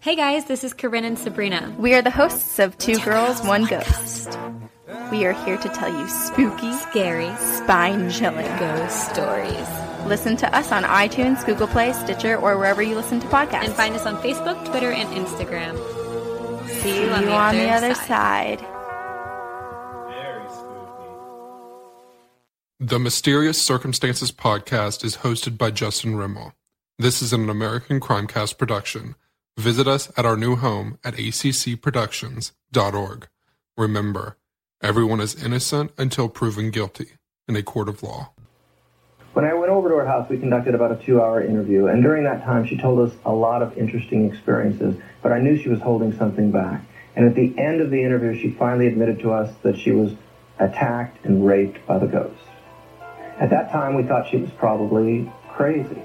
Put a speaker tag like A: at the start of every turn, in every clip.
A: Hey guys, this is Corinne and Sabrina.
B: We are the hosts of Two, Girls, One Ghost. We are here to tell you spooky,
A: Scary
B: spine chilling
A: ghost stories.
B: Listen to us on iTunes, Google Play, Stitcher, or wherever you listen to podcasts.
A: And find us on Facebook, Twitter, and Instagram. See
B: See
A: you
B: you
A: on the
B: on
A: other
B: the other
A: side.
B: side.
C: Very spooky.
D: The Mysterious Circumstances podcast is hosted by Justin Rimmel. This is an American Crimecast production. Visit us at our new home at accproductions.org. Remember, everyone is innocent until proven guilty in a court of law.
E: When I went over to her house, we conducted about a two-hour interview, and during that time, she told us a lot of interesting experiences, but I knew she was holding something back. And at the end of the interview, she finally admitted to us that she was attacked and raped by the ghost. At that time, we thought she was probably crazy.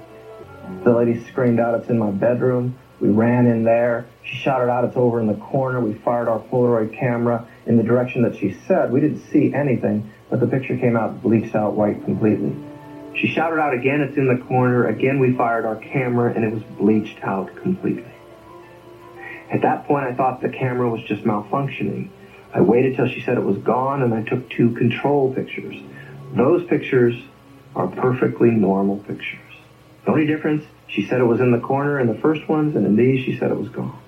E: The lady screamed out, it's in my bedroom. We ran in there. She shouted out, it's over in the corner. We fired our Polaroid camera in the direction that she said. We didn't see anything, but the picture came out bleached out white completely. She shouted out again, it's in the corner. Again, we fired our camera and it was bleached out completely. At that point, I thought the camera was just malfunctioning. I waited till she said it was gone and I took two control pictures. Those pictures are perfectly normal pictures. The only difference, she said it was in the corner in the first ones, and in these, she said it was gone.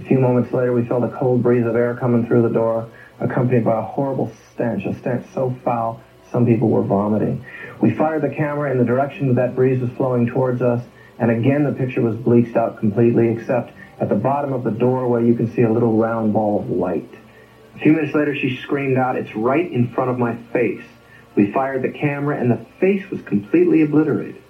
E: A few moments later, we felt a cold breeze of air coming through the door, accompanied by a horrible stench, a stench so foul some people were vomiting. We fired the camera in the direction that that breeze was flowing towards us, and again the picture was bleached out completely, except at the bottom of the doorway you can see a little round ball of light. A few minutes later, she screamed out, It's right in front of my face. We fired the camera, and the face was completely obliterated.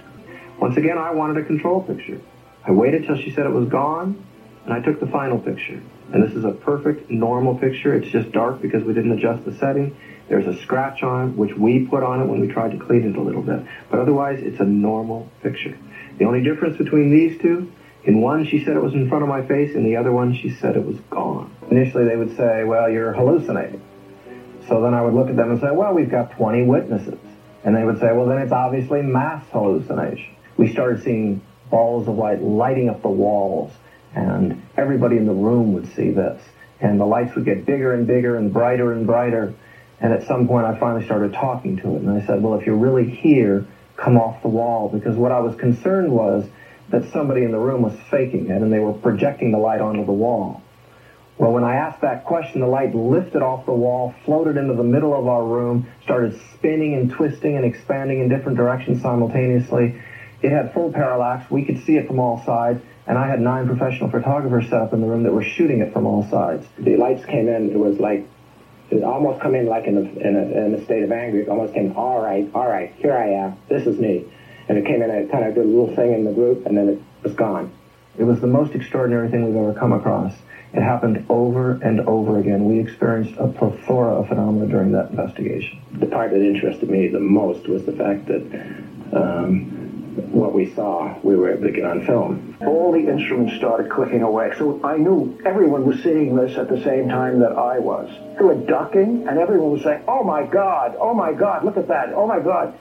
E: Once again, I wanted a control picture. I waited till she said it was gone, and I took the final picture. And this is a perfect, normal picture. It's just dark because we didn't adjust the setting. There's a scratch on it, which we put on it when we tried to clean it a little bit. But otherwise, it's a normal picture. The only difference between these two, in one she said it was in front of my face, in the other one she said it was gone. Initially, they would say, well, you're hallucinating. So then I would look at them and say, well, we've got 20 witnesses. And they would say, well, then it's obviously mass hallucination. We started seeing balls of light lighting up the walls, and everybody in the room would see this. And the lights would get bigger and bigger and brighter and brighter. And at some point, I finally started talking to it. And I said, well, if you're really here, come off the wall. Because what I was concerned was that somebody in the room was faking it, and they were projecting the light onto the wall. Well, when I asked that question, the light lifted off the wall, floated into the middle of our room, started spinning and twisting and expanding in different directions simultaneously. It had full parallax. We could see it from all sides. And I had nine professional photographers set up in the room that were shooting it from all sides.
F: the lights came in, it was like, it almost come in like in a, in a, in a state of anger. It almost came, all right, all right, here I am, this is me. And it came in, and it kind of did a little thing in the group, and then it was gone.
E: It was the most extraordinary thing we've ever come across. It happened over and over again. We experienced a plethora of phenomena during that investigation.
F: The part that interested me the most was the fact that um, what we saw, we were able to get on film.
G: all the instruments started clicking away. So I knew everyone was seeing this at the same time that I was. They were ducking, and everyone was saying, oh my God, oh my God, look at that, oh my God.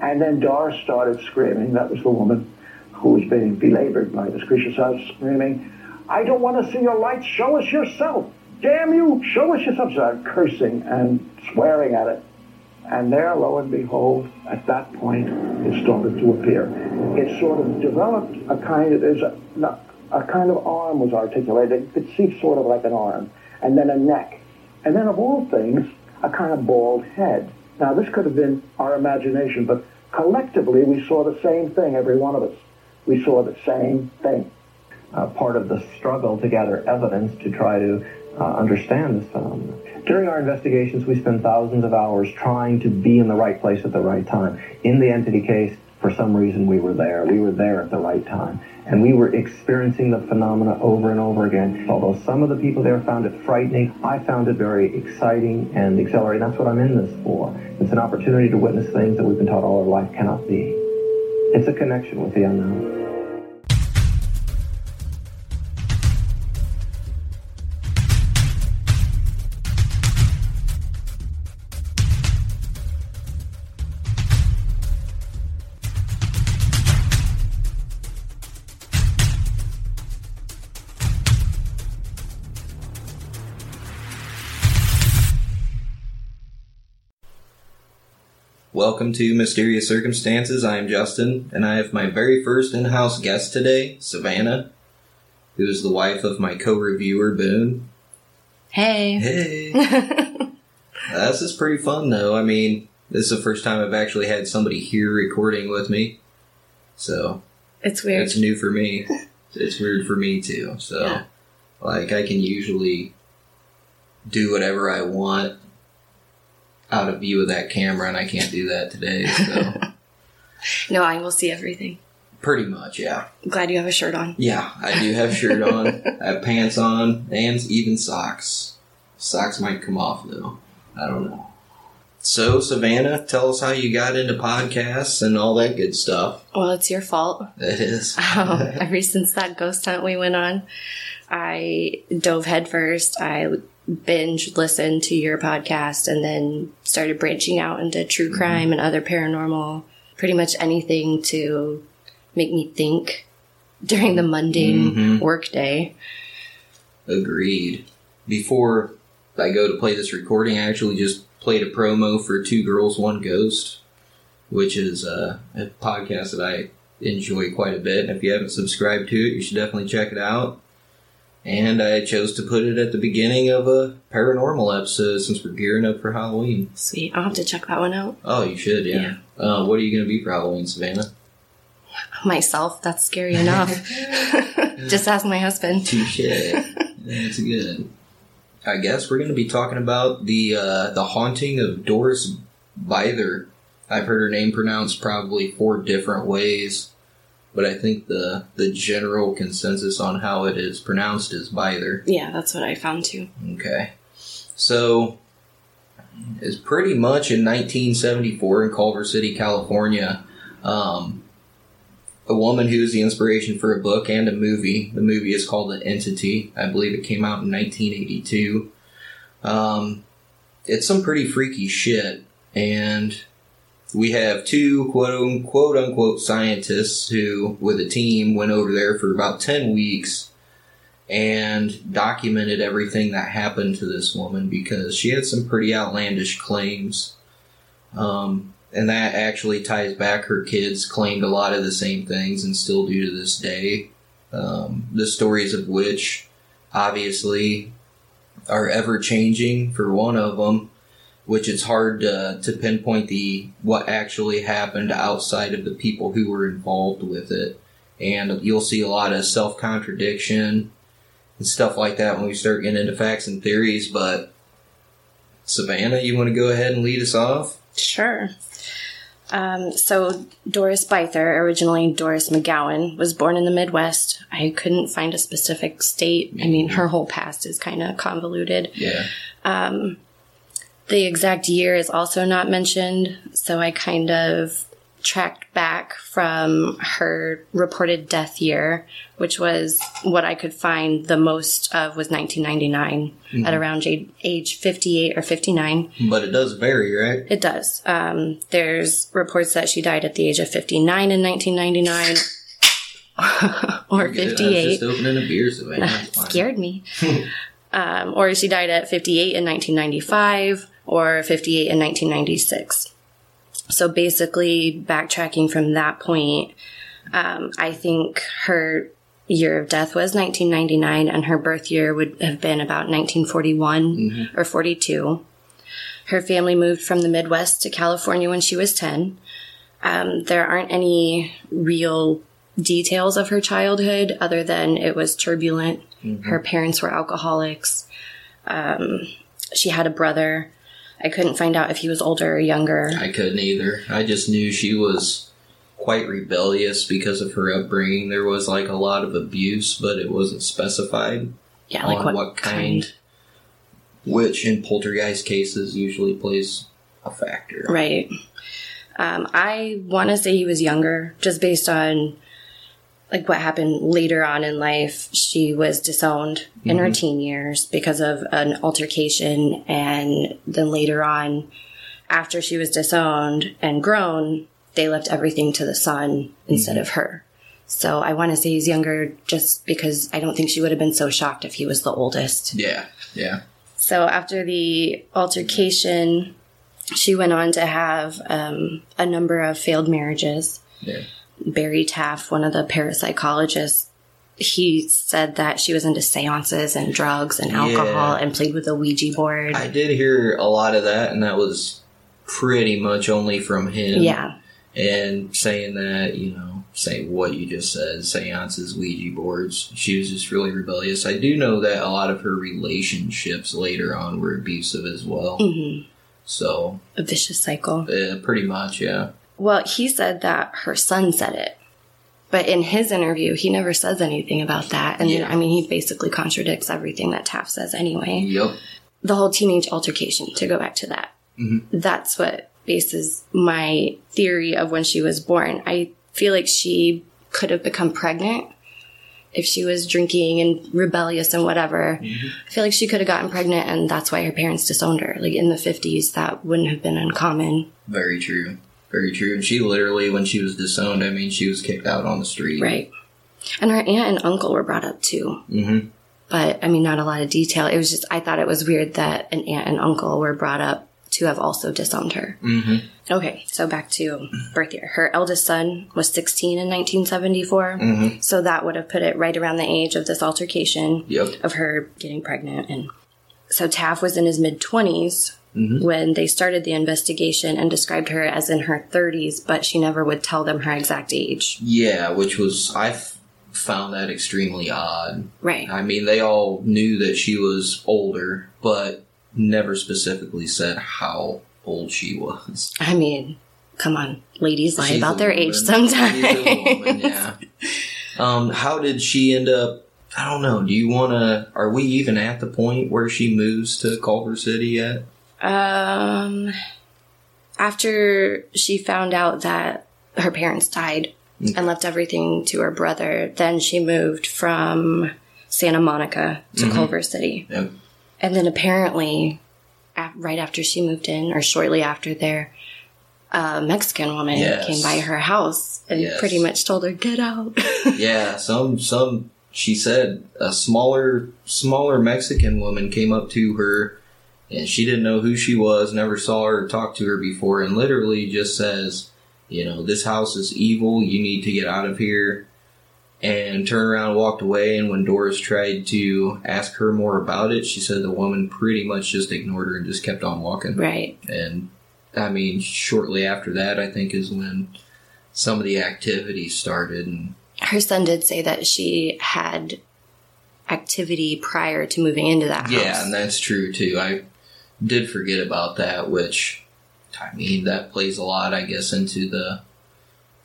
G: And then Doris started screaming. That was the woman who was being belabored by this creature. Started screaming, I don't want to see your lights. Show us yourself. Damn you, show us yourself. Started cursing and swearing at it. And there, lo and behold, at that point, it started to appear. It sort of developed a kind of, there's a, a kind of arm was articulated. You could see sort of like an arm. And then a neck. And then of all things, a kind of bald head. Now, this could have been our imagination, but collectively, we saw the same thing, every one of us. We saw the same thing.
E: uh, part of the struggle to gather evidence to try to uh, understand this phenomenon. During our investigations, we spend thousands of hours trying to be in the right place at the right time. In the entity case, for some reason, we were there. We were there at the right time. And we were experiencing the phenomena over and over again. Although some of the people there found it frightening, I found it very exciting and exhilarating. That's what I'm in this for. It's an opportunity to witness things that we've been taught all our life cannot be. It's a connection with the unknown.
H: Welcome to Mysterious Circumstances. I am Justin, and I have my very first in house guest today, Savannah, who is the wife of my co reviewer, Boone.
B: Hey.
H: Hey! This is pretty fun, though. I mean, this is the first time I've actually had somebody here recording with me, so
B: It's weird.
H: it's new for me. It's weird for me, too. So,
B: Yeah.
H: like, I can usually do whatever I want out of view of that camera, and I can't do that today, so.
B: No, I will see everything.
H: Pretty much, yeah.
B: I'm glad you have a shirt on.
H: Yeah, I do have shirt on, I have pants on, and even socks. Socks might come off though. I don't know. So, Savannah, tell us how you got into podcasts and all that good stuff.
B: Well, it's your fault.
H: It is.
B: Um, ever since that ghost hunt we went on, I dove headfirst. I binge listened to your podcast and then started branching out into true crime and other paranormal, pretty much anything to make me think during the mundane
H: Mhm.
B: workday.
H: Agreed. Before I go to play this recording, I actually just played a promo for Two Girls, One Ghost, which is uh, a podcast that I enjoy quite a bit. And if you haven't subscribed to it, you should definitely check it out. And I chose to put it at the beginning of a paranormal episode since we're gearing up for Halloween.
B: Sweet. I'll have to check that one out.
H: Oh, you should, yeah. Uh, what are you going to be for Halloween, Savannah?
B: Myself, that's scary enough. Just ask my husband.
H: Touche. That's good. I guess we're going to be talking about the uh, the haunting of Doris Bither. I've heard her name pronounced probably four different ways, but I think the the general consensus on how it is pronounced is Bither.
B: Yeah, that's what I found too.
H: Okay. So, it's pretty much in 1974 in Culver City, California. Um, a woman who's the inspiration for a book and a movie. The movie is called The Entity. I believe it came out in 1982. Um, it's some pretty freaky shit, and we have two quote unquote unquote scientists who, with a team, went over there for about 10 weeks and documented everything that happened to this woman because she had some pretty outlandish claims. Um, and that actually ties back her kids claimed a lot of the same things and still do to this day. Um, the stories of which obviously are ever changing for one of them, which it's hard to, to pinpoint the what actually happened outside of the people who were involved with it. And you'll see a lot of self contradiction and stuff like that when we start getting into facts and theories. But Savannah, you want to go ahead and lead us off?
B: Sure. Um, so Doris Bither, originally Doris McGowan, was born in the Midwest. I couldn't find a specific state. I mean, her whole past is kind of convoluted.
H: Yeah.
B: Um, the exact year is also not mentioned, so I kind of tracked back from her reported death year, which was what I could find the most of was 1999 at around age, age 58 or 59.
H: But it does vary, right?
B: It does. Um, there's reports that she died at the age of 59 in 1999 or
H: Good. I was
B: 58
H: just opening a beer. It's
B: scared me. um, or she died at 58 in 1995 or 58 in 1996. So basically, backtracking from that point, um, I think her year of death was 1999 and her birth year would have been about 1941 or 42. Her family moved from the Midwest to California when she was 10. Um, there aren't any real details of her childhood other than it was turbulent. Her parents were alcoholics. Um, she had a brother. I couldn't find out if he was older or younger.
H: I couldn't either. I just knew she was quite rebellious because of her upbringing. There was like a lot of abuse, but it wasn't specified
B: Yeah, like
H: on
B: what,
H: what, kind, Which in poltergeist cases usually plays a factor.
B: Right. Um, I want to say he was younger, just based on like what happened later on in life. She was disowned in her teen years because of an altercation, and then later on, after she was disowned and grown, they left everything to the son instead of her. So I want to say he's younger, just because I don't think she would have been so shocked if he was the oldest.
H: Yeah, yeah.
B: So after the altercation, She went on to have um, a number of failed marriages.
H: Yeah.
B: Barry Taff, one of the parapsychologists, he said that she was into seances and drugs and alcohol
H: Yeah.
B: and played with a Ouija board.
H: I did hear a lot of that, and that was pretty much only from him.
B: yeah.
H: and saying that you know saying what you just said seances ouija boards she was just really rebellious i do know that a lot of her relationships later on were abusive as well
B: hmm
H: so
B: A vicious cycle.
H: uh, pretty much yeah
B: Well, he said that her son said it. But in his interview, he never says anything about that. And
H: Yeah.
B: I mean, he basically contradicts everything that Taff says anyway.
H: yep
B: The whole teenage altercation, to go back to that,
H: Mhm.
B: that's what bases my theory of when she was born. I feel like she could have become pregnant if she was drinking and rebellious and whatever. I feel like she could have gotten pregnant, and that's why her parents disowned her. Like in the 50s, that wouldn't have been uncommon.
H: very true very true and she literally when she was disowned i mean she was kicked out on the street
B: Right. And her aunt and uncle were brought up too.
H: mm-hmm
B: But I mean, not a lot of detail. It was just, I thought it was weird that an aunt and uncle were brought up to have also disowned her.
H: mm-hmm
B: Okay, so back to birth year. Her eldest son was 16 in 1974.
H: mm-hmm
B: So that would have put it right around the age of this altercation
H: yep
B: of her getting pregnant. And so Taff was in his mid 20s
H: Mhm.
B: when they started the investigation and described her as in her 30s, but she never would tell them her exact age.
H: yeah which was i f- found that extremely odd
B: Right.
H: I mean, they all knew that she was older, but never specifically said how old she was.
B: I mean, come on. Ladies lie
H: She's
B: about their
H: woman.
B: age sometimes.
H: Woman, yeah. Um, how did she end up? I don't know. Do you want to? Are we even at the point where she moves to Culver City yet?
B: Um, after she found out that her parents died
H: Okay.
B: and left everything to her brother, then she moved from Santa Monica to
H: Mhm.
B: Culver City.
H: Yep.
B: And then apparently, right after she moved in, or shortly after there, a Mexican woman
H: Yes.
B: came by her house and
H: Yes.
B: pretty much told her, "Get out."
H: Yeah, some some. She said a smaller smaller Mexican woman came up to her, and she didn't know who she was, never saw her or talked to her before, and literally just says, you know, this house is evil. You need to get out of here. And turned around and walked away. And when Doris tried to ask her more about it, she said the woman pretty much just ignored her and just kept on walking.
B: right.
H: And I mean, shortly after that, I think is when some of the activity started. And
B: Her son did say that she had activity prior to moving into that house.
H: Yeah, and that's true too. I did forget about that, which I mean that plays a lot, I guess, into the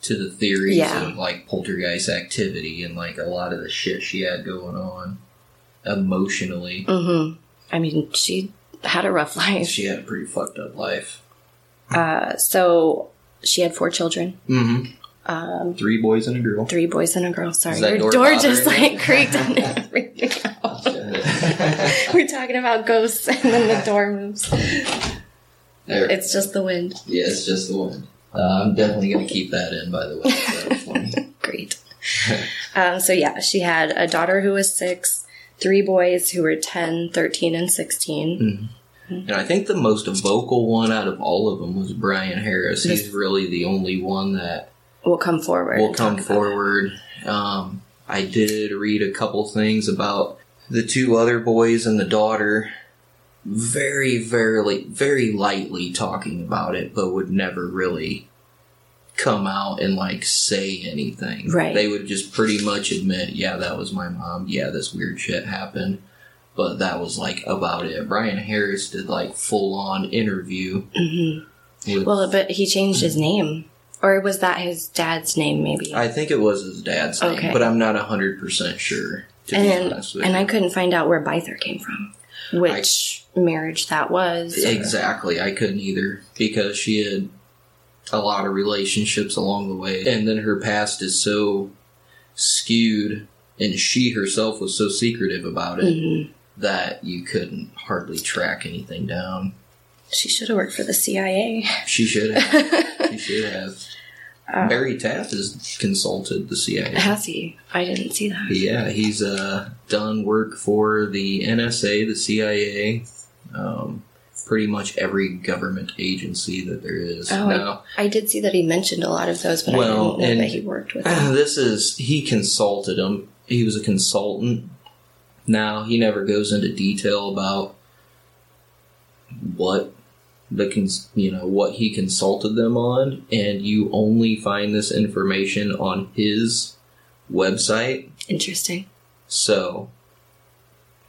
H: to the theories
B: Yeah.
H: of like poltergeist activity and like a lot of the shit she had going on emotionally.
B: hmm I mean, she had a rough life.
H: She had a pretty fucked up life.
B: Uh, so she had four children,
H: Mm-hmm.
B: um,
H: Three boys and a girl.
B: three boys and a girl. Sorry, your
H: door
B: door, just like creaked and everything. Out. We're talking about ghosts, and then the door moves.
H: There.
B: It's just the wind.
H: yeah, it's just the wind. Uh, I'm definitely gonna keep that in, by the way. That was funny.
B: Great. um, so yeah, she had a daughter who was six, three boys who were 10, 13, and 16.
H: And I think the most vocal one out of all of them was Brian Harris. He's really the only one that
B: We'll come forward.
H: will come
B: talk about it.
H: forward. Um, I did read a couple things about the two other boys and the daughter. Very, very, very lightly talking about it, but would never really come out and like say anything.
B: Right.
H: They would just pretty much admit, yeah, that was my mom. Yeah, this weird shit happened. But that was like about it. Brian Harris did like full on interview.
B: Mhm.
H: With,
B: Well, but he changed his name. Or was that his dad's name, maybe?
H: I think it was his dad's name, but I'm not hundred percent sure.
B: And and. I couldn't find out where Bither came from, which marriage that was.
H: exactly, I couldn't either because she had a lot of relationships along the way, and then her past is so skewed, and she herself was so secretive about it
B: Mhm.
H: that you couldn't hardly track anything down.
B: She should have worked for the CIA.
H: She should have. she should have.
B: Uh,
H: Barry Taff has consulted the CIA.
B: Has he? I didn't see that.
H: Yeah, he's uh, done work for the NSA, the CIA, um, pretty much every government agency that there is
B: Oh,
H: now.
B: I, I did see that he mentioned a lot of those, but
H: Well,
B: I didn't know
H: and-
B: that he worked with them.
H: this is he consulted him. He was a consultant. Now he never goes into detail about what the cons- you know what he consulted them on, and you only find this information on his website.
B: Interesting.
H: So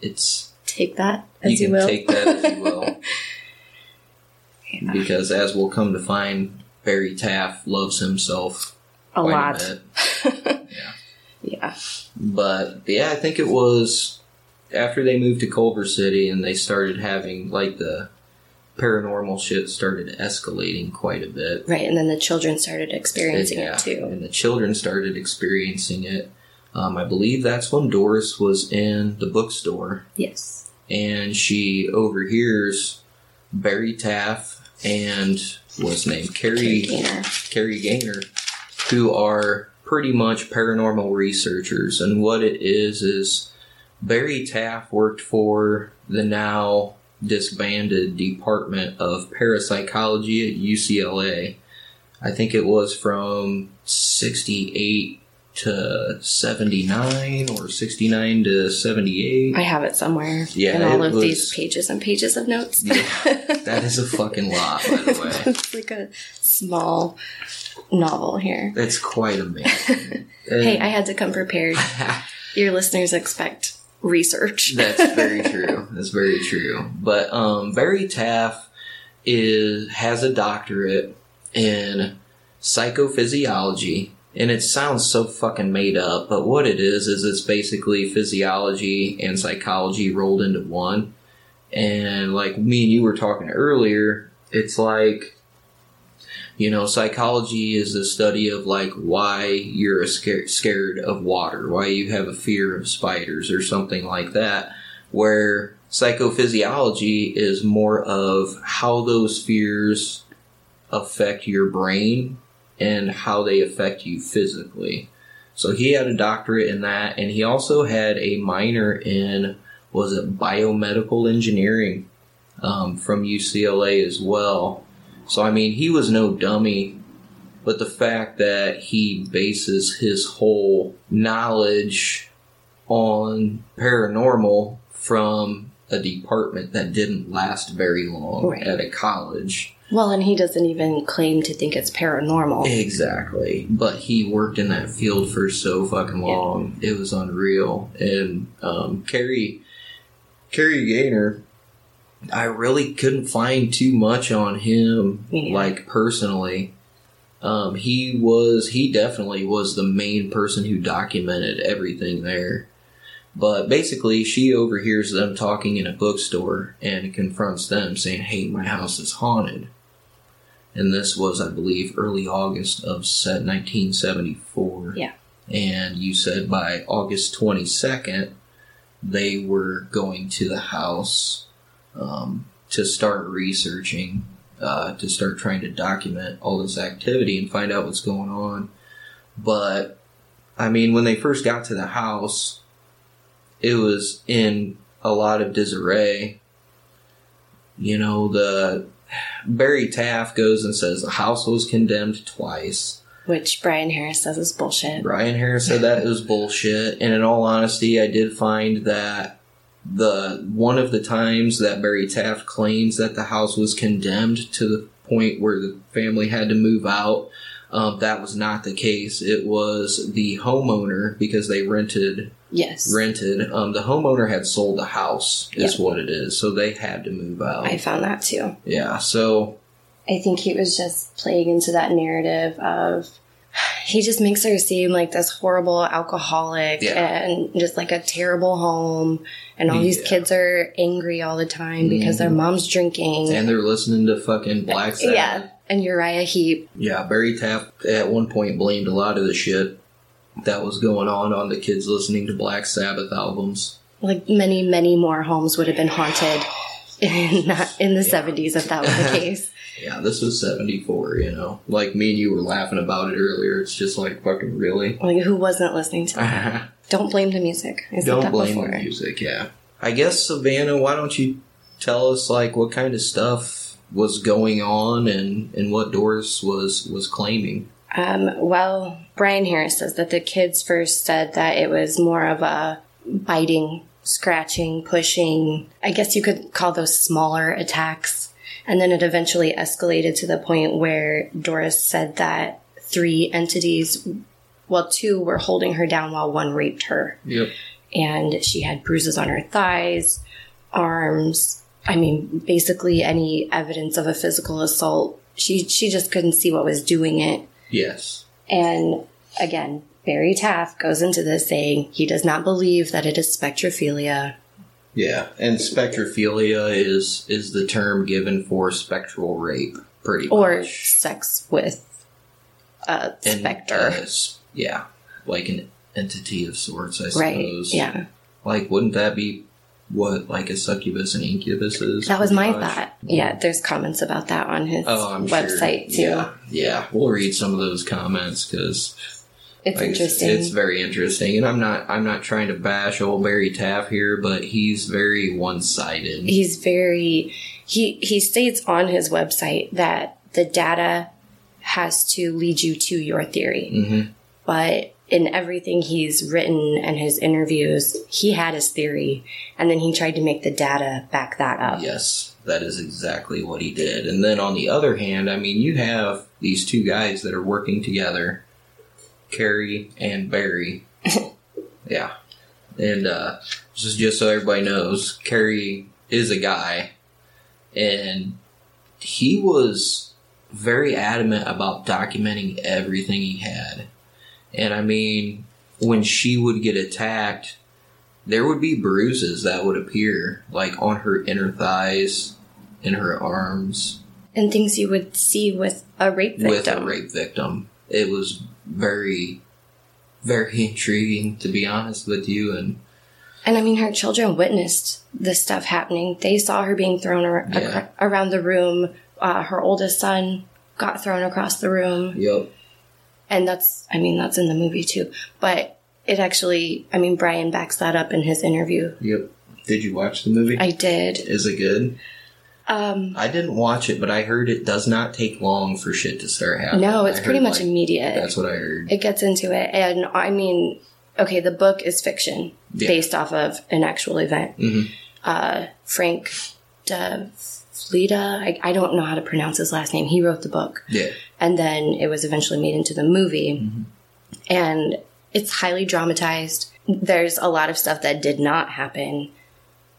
H: it's
B: Take that as
H: you
B: you,
H: can
B: will.
H: take that as you will,
B: Yeah.
H: because as we'll come to find, Barry Taff loves himself
B: a lot.
H: a bit.
B: yeah.
H: But yeah, I think it was after they moved to Culver City and they started having like the paranormal shit started escalating quite a bit.
B: Right, and then the children started experiencing
H: Yeah,
B: it too.
H: And the children started experiencing it. Um, I believe that's when Doris was in the bookstore
B: Yes.
H: and she overhears Barry Taff and what's his name?
B: Kerry
H: Kerry
B: Gaynor.
H: Kerry Gaynor, who are pretty much paranormal researchers. And what it is is Barry Taff worked for the now disbanded Department of Parapsychology at UCLA. I think it was from 68 to 79 or 69 to 78.
B: I have it somewhere
H: Yeah,
B: in all of
H: was-
B: these pages and pages of notes.
H: Yeah, that is a fucking lot, by the way.
B: it's like a small novel here.
H: It's quite amazing.
B: Hey, I had to come prepared. Your listeners expect research.
H: That's very true. That's very true. But um, Barry Taff is has a doctorate in psychophysiology, and it sounds so fucking made up. But what it is is it's basically physiology and psychology rolled into one. And like me and you were talking earlier, it's like you know, psychology is the study of like why you're scared of water, why you have a fear of spiders or something like that. Where psychophysiology is more of how those fears affect your brain and how they affect you physically. So he had a doctorate in that, and he also had a minor in was it biomedical engineering um, from UCLA as well. So I mean, he was no dummy, but the fact that he bases his whole knowledge on paranormal from a department that didn't last very long
B: Right.
H: at a college.
B: Well, and he doesn't even claim to think it's paranormal.
H: Exactly. But he worked in that field for so fucking long. It was unreal. And um, Kerry Kerry Gaynor, I really couldn't find too much on him,
B: neither.
H: like personally. Um, he was he definitely was the main person who documented everything there. But basically, she overhears them talking in a bookstore and confronts them, saying, "Hey, my house is haunted." and this was, I believe, early August of set 1974.
B: Yeah.
H: And you said by August 22nd, they were going to the house um, to start researching, uh, to start trying to document all this activity and find out what's going on. But, I mean, when they first got to the house, it was in a lot of disarray. You know, the Barry Taff goes and says the house was condemned twice.
B: Which Brian Harris says is bullshit.
H: Brian Harris said that it was bullshit. And in all honesty, I did find that the one of the times that Barry Taff claims that the house was condemned to the point where the family had to move out, um, that was not the case. It was the homeowner because they rented
B: Yes.
H: rented. Um, the homeowner had sold the house, is
B: Yep.
H: what it is. So they had to move out.
B: I found that too.
H: yeah. So
B: I think he was just playing into that narrative of he just makes her seem like this horrible alcoholic
H: Yeah.
B: and just like a terrible home and all these kids are angry all the time because their
H: Mhm.
B: mom's drinking.
H: and they're listening to fucking Black Sabbath.
B: yeah. And Uriah Heep.
H: Yeah, Barry Taff at one point blamed a lot of the shit that was going on on the kids listening to Black Sabbath albums.
B: Like many, many more homes would have been haunted in that, in the seventies if that was the case.
H: Yeah, this was 74, you know. Like me and you were laughing about it earlier. It's just like fucking really.
B: Like who wasn't listening to that? Don't blame the music. I
H: Don't
B: that
H: blame
B: before.
H: the music, yeah. I guess, Savannah, why don't you tell us like what kind of stuff was going on and and what Doris was was claiming?
B: Um, well, Brian Harris says that the kids first said that it was more of a biting, scratching, pushing. I guess you could call those smaller attacks. And then it eventually escalated to the point where Doris said that three entities, well, two were holding her down while one raped her.
H: Yep.
B: And she had bruises on her thighs, arms. I mean, basically any evidence of a physical assault. She, she just couldn't see what was doing it.
H: Yes.
B: And again, Barry Taff goes into this saying he does not believe that it is spectrophilia.
H: Yeah, and spectrophilia is is the term given for spectral rape, pretty
B: or
H: much.
B: sex with a
H: And,
B: specter.
H: uh, yeah, like an entity of sorts, I
B: right.
H: suppose.
B: Yeah.
H: Like, wouldn't that be what like a succubus and incubus is?
B: That was my
H: much?
B: thought. Yeah, there's comments about that on his
H: Oh,
B: website
H: sure.
B: too.
H: Yeah, yeah. We'll read some of those comments because
B: It's
H: Like,
B: interesting.
H: It's very interesting, and I'm not I'm not trying to bash old Barry Taff here, but he's very one sided.
B: He's very he he states on his website that the data has to lead you to your theory.
H: hmm
B: but in everything he's written and his interviews, he had his theory, and then he tried to make the data back that up.
H: Yes, that is exactly what he did. And then on the other hand, I mean, you have these two guys that are working together, Kerry and Barry. yeah, and uh, this is just so everybody knows, Kerry is a guy, and he was very adamant about documenting everything he had. And I mean, when she would get attacked, there would be bruises that would appear, like on her inner thighs, in her arms,
B: And things you would see with a rape victim.
H: with a rape victim. It was very, very intriguing, to be honest with you. And
B: And I mean, her children witnessed this stuff happening. They saw her being thrown ar-
H: Yeah.
B: acro- around the room. Uh, her oldest son got thrown across the room.
H: yep,
B: And that's, I mean, that's in the movie too. But it actually, I mean, Brian backs that up in his interview.
H: yep. Did you watch the movie?
B: I did.
H: Is it good?
B: Um,
H: I didn't watch it, but I heard it does not take long for shit to start happening.
B: no, it's
H: I
B: pretty much
H: like,
B: immediate.
H: That's what I heard.
B: it gets into it and i mean okay the book is fiction
H: Yeah.
B: based off of an actual event
H: Mhm.
B: uh, frank DeFleta, I, I don't know how to pronounce his last name he wrote the book
H: Yeah,
B: and then it was eventually made into the movie
H: Mm-hmm.
B: and it's highly dramatized there's a lot of stuff that did not happen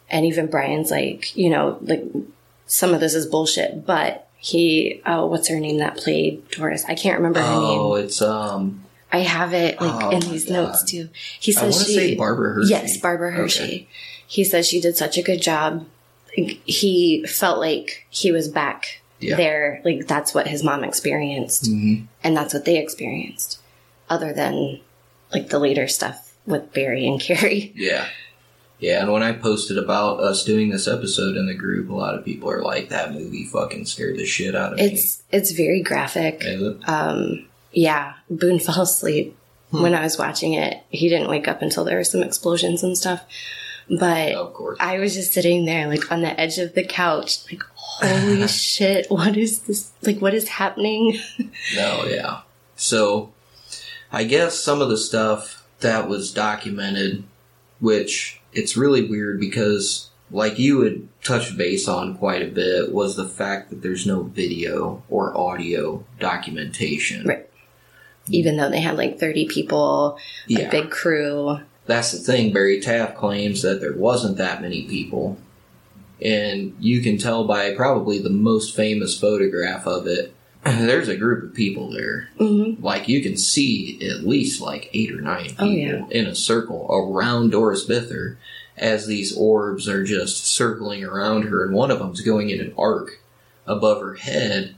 B: and even brian's like you know like some of this is bullshit but he oh what's her name that played doris i can't remember her name
H: Oh, it's um.
B: I have it like
H: Oh
B: in these
H: God.
B: notes too. He says she
H: say Barbara Hershey.
B: Yes, Barbara Hershey.
H: Okay.
B: He says she did such a good job. He felt like he was back
H: Yeah.
B: there. Like that's what his mom experienced,
H: Mhm.
B: and that's what they experienced. Other than like the later stuff with Barry and Kerry.
H: Yeah. Yeah, and when I posted about us doing this episode in the group, a lot of people are like, "That movie fucking scared the shit out of me.
B: It's it's very graphic.
H: Is it?
B: Um, yeah, Boone fell asleep
H: Hmm.
B: when I was watching it. He didn't wake up until there were some explosions and stuff. But
H: Of course.
B: I was just sitting there, like on the edge of the couch, like, holy shit, what is this? Like, what is happening?
H: No, yeah. So, I guess some of the stuff that was documented, which it's really weird because, like you had touched base on quite a bit, was the fact that there's no video or audio documentation.
B: Right. Even though they had like 30 people, a
H: Yeah.
B: big crew.
H: That's the thing. Barry Taff claims that there wasn't that many people. And you can tell by probably the most famous photograph of it, there's a group of people there.
B: hmm
H: Like you can see at least like eight or nine people
B: Oh, yeah.
H: in a circle around Doris Bither as these orbs are just circling around her, and one of them's going in an arc above her head.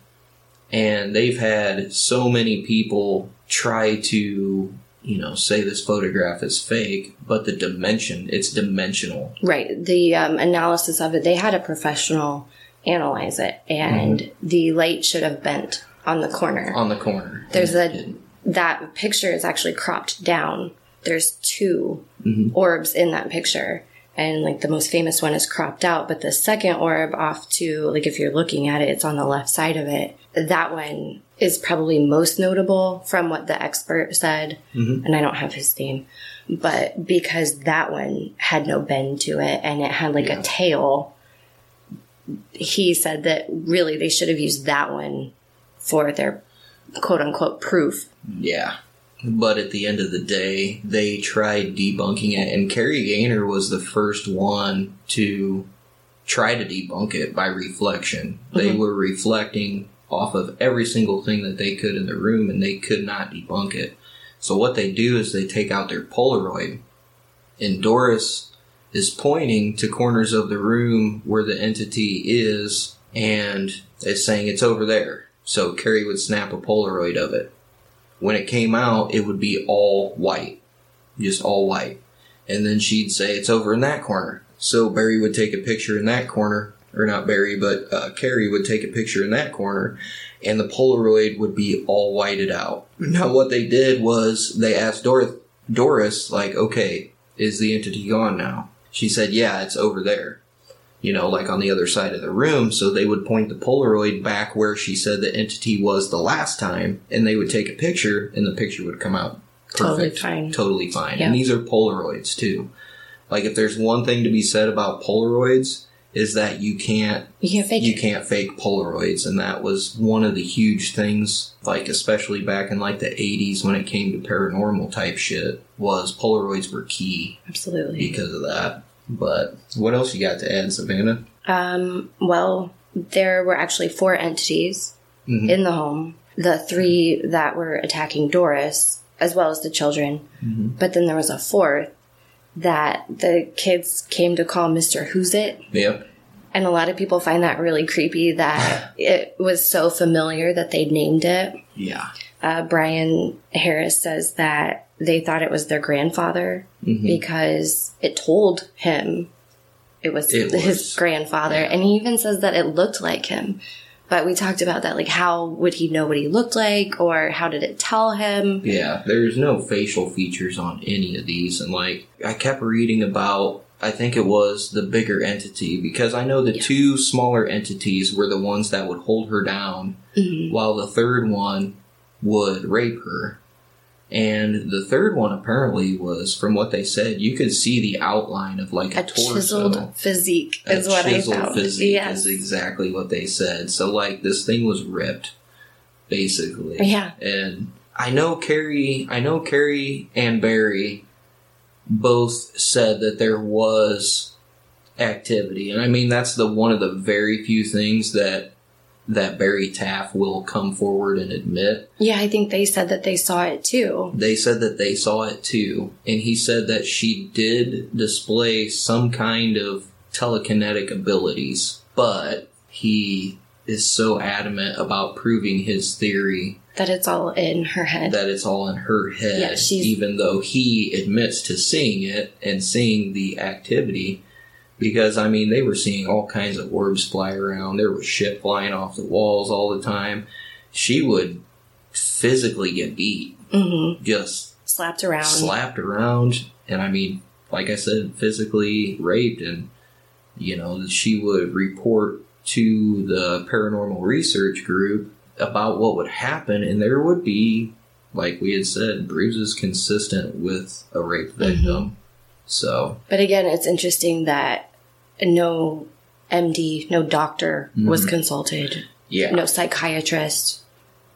H: And they've had so many people try to, you know, say this photograph is fake, but the dimension, it's dimensional.
B: Right. The um, analysis of it, they had a professional analyze it, and
H: Mm-hmm.
B: the light should have bent on the corner.
H: on the corner.
B: There's a that picture is actually cropped down. There's 2
H: Mhm.
B: orbs in that picture, and like the most famous one is cropped out, but the second orb off to like if you're looking at it, it's on the left side of it. That one is probably most notable from what the expert said, and I don't have his name, but because that one had no bend to it and it had like a tail, he said that really they should have used that one for their quote unquote proof.
H: Yeah. But at the end of the day, they tried debunking it, and Kerry Gaynor was the first one to try to debunk it by reflection. They mm-hmm. were reflecting off of every single thing that they could in the room, and they could not debunk it. So what they do is they take out their Polaroid, and Doris is pointing to corners of the room where the entity is, and is saying it's over there. So Kerry would snap a Polaroid of it when it came out, it would be all white, just all white. And then she'd say it's over in that corner. So Barry would take a picture in that corner, or not Barry, but uh, Kerry would take a picture in that corner, and the Polaroid would be all whited out. Now, what they did was they asked Dor- Doris, like, okay, is the entity gone now? She said, yeah, it's over there you know, like on the other side of the room. So they would point the Polaroid back where she said the entity was the last time, and they would take a picture, and the picture would come out
B: Totally
H: perfect,
B: fine.
H: totally fine.
B: Yeah.
H: And these are Polaroids too. Like if there's one thing to be said about Polaroids is that you can't
B: You can't fake
H: you can't fake Polaroids, and that was one of the huge things. Like especially back in like the '80s when it came to paranormal type shit, was Polaroids were key
B: Absolutely.
H: because of that. But what else you got to add, Savannah?
B: Um, well, there were actually four entities
H: Mhm.
B: in the home. The three that were attacking Doris, as well as the children. But then there was a fourth that the kids came to call Mr. Who's It.
H: Yep.
B: And a lot of people find that really creepy that it was so familiar that they named it.
H: Yeah.
B: Uh, Brian Harris says that they thought it was their grandfather
H: Mm-hmm.
B: because it told him it was
H: It
B: his
H: was.
B: grandfather. And he even says that it looked like him. But we talked about that. Like, how would he know what he looked like? Or how did it tell him?
H: Yeah, there's no facial features on any of these. And like, I kept reading about, I think it was the bigger entity because I know the two smaller entities were the ones that would hold her down
B: Mm-hmm.
H: while the third one would rape her. And the third one apparently was, from what they said, you could see the outline of like a,
B: A
H: torso.
B: chiseled physique
H: a
B: is what I found.
H: physique
B: Yes.
H: is exactly what they said. So like this thing was ripped, basically.
B: Yeah.
H: And I know Kerry, I know Kerry and Barry both said that there was activity, and I mean that's the one of the very few things that that Barry Taff will come forward and admit.
B: Yeah, I think they said that they saw it too.
H: They said that they saw it too, and he said that she did display some kind of telekinetic abilities, but he is so adamant about proving his theory
B: That it's all in her head.
H: that it's all in her head,
B: Yeah, she's-
H: even though he admits to seeing it and seeing the activity. Because I mean, they were seeing all kinds of orbs fly around. There was shit flying off the walls all the time. She would physically get beat,
B: hmm
H: just
B: Slapped around.
H: slapped around, and I mean, like I said, physically raped, and you know, she would report to the paranormal research group about what would happen, and there would be, like we had said, bruises consistent with a rape victim. So,
B: But again, it's interesting that no MD, no doctor was consulted,
H: yeah,
B: no psychiatrist,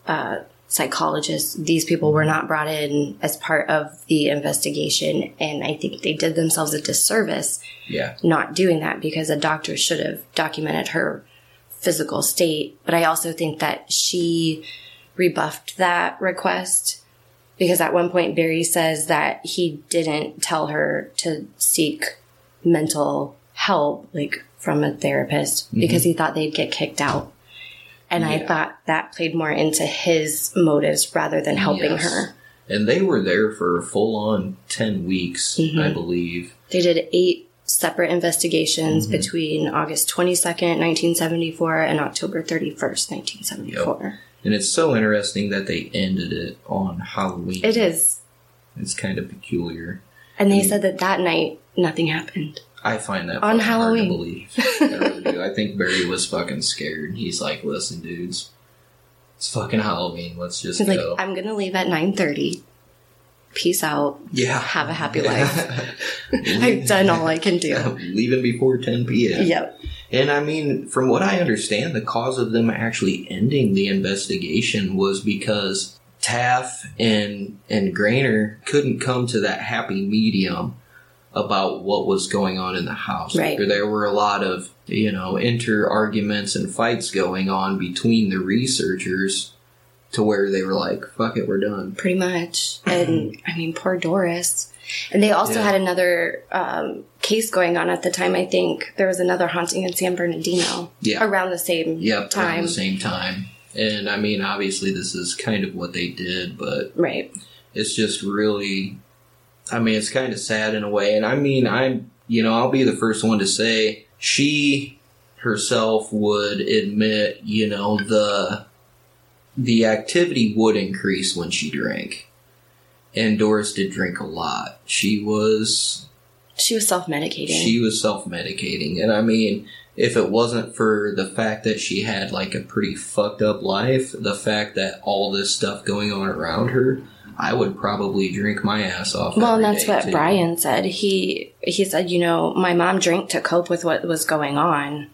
B: uh, psychologist. These people were not brought in as part of the investigation. And I think they did themselves a disservice
H: yeah,
B: not doing that because a doctor should have documented her physical state. But I also think that she rebuffed that request because at one point Barry says that he didn't tell her to seek mental help, like from a therapist, because he thought they'd get kicked out. And I thought that played more into his motives rather than helping
H: Yes.
B: her.
H: And they were there for a full on 10 weeks,
B: Mm-hmm.
H: I believe.
B: They did eight separate investigations between August 22nd, 1974 and October 31st, 1974.
H: And it's so interesting that they ended it on Halloween.
B: It is.
H: It's kind of peculiar.
B: And they said that that night nothing happened.
H: I find that
B: On
H: fucking hard to
B: Halloween.
H: believe. I really do. I think Barry was fucking scared. He's like, "Listen, dudes, it's fucking Halloween. Let's just
B: He's like,
H: go."
B: I'm gonna leave at nine thirty. Peace out.
H: yeah,
B: Have a happy life. I've done all I can do.
H: Leaving before 10 p.m.
B: Yep.
H: And I mean, from what I understand, the cause of them actually ending the investigation was because Taff and and Grainer couldn't come to that happy medium about what was going on in the house.
B: Right.
H: There were a lot of, you know, inter arguments and fights going on between the researchers to where they were like, fuck it, we're done.
B: Pretty much. And I mean, poor Doris. And they also
H: Yeah.
B: had another um, case going on at the time. I think there was another haunting in San Bernardino
H: Yeah.
B: around the same
H: Yep, around
B: time.
H: the same time. And I mean, obviously, this is kind of what they did, but
B: Right.
H: it's just really i mean it's kind of sad in a way and i mean i'm you know i'll be the first one to say she herself would admit you know the the activity would increase when she drank and doris did drink a lot she was
B: She was self medicating.
H: she was self-medicating and i mean if it wasn't for the fact that she had like a pretty fucked up life the fact that all this stuff going on around her i would probably drink my ass off
B: well, and that's what
H: too.
B: Brian said. He he said, you know, my mom drank to cope with what was going on.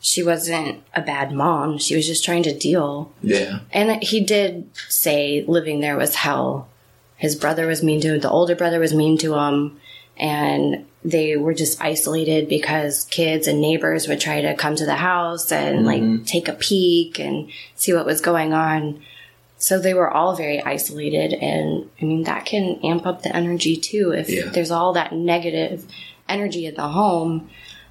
B: She wasn't a bad mom. She was just trying to deal.
H: yeah
B: And he did say living there was hell. His brother was mean to him. The older brother was mean to him. And they were just isolated because kids and neighbors would try to come to the house and like mm-hmm. take a peek and see what was going on. So they were all very isolated. And I mean, that can amp up the energy too. If
H: Yeah.
B: there's all that negative energy in the home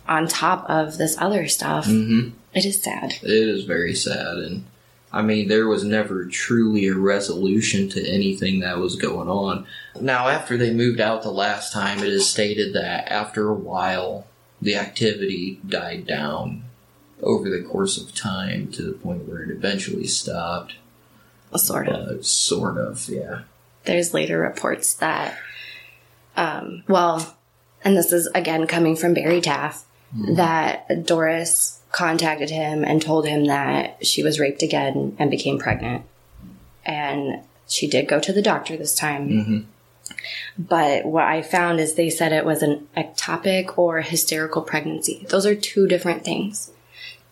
B: on top of this other stuff,
H: hmm
B: it is sad.
H: it is very sad and i mean there was never truly a resolution to anything that was going on now after they moved out the last time it is stated that after a while the activity died down over the course of time to the point where it eventually stopped
B: Sort of.
H: uh, sort of yeah
B: there's later reports that, um, well, and this is again coming from Barry Taff, that Doris contacted him and told him that she was raped again and became pregnant. And she did go to the doctor this time.
H: Mhm.
B: But what I found is they said it was an ectopic or hysterical pregnancy. Those are two different things.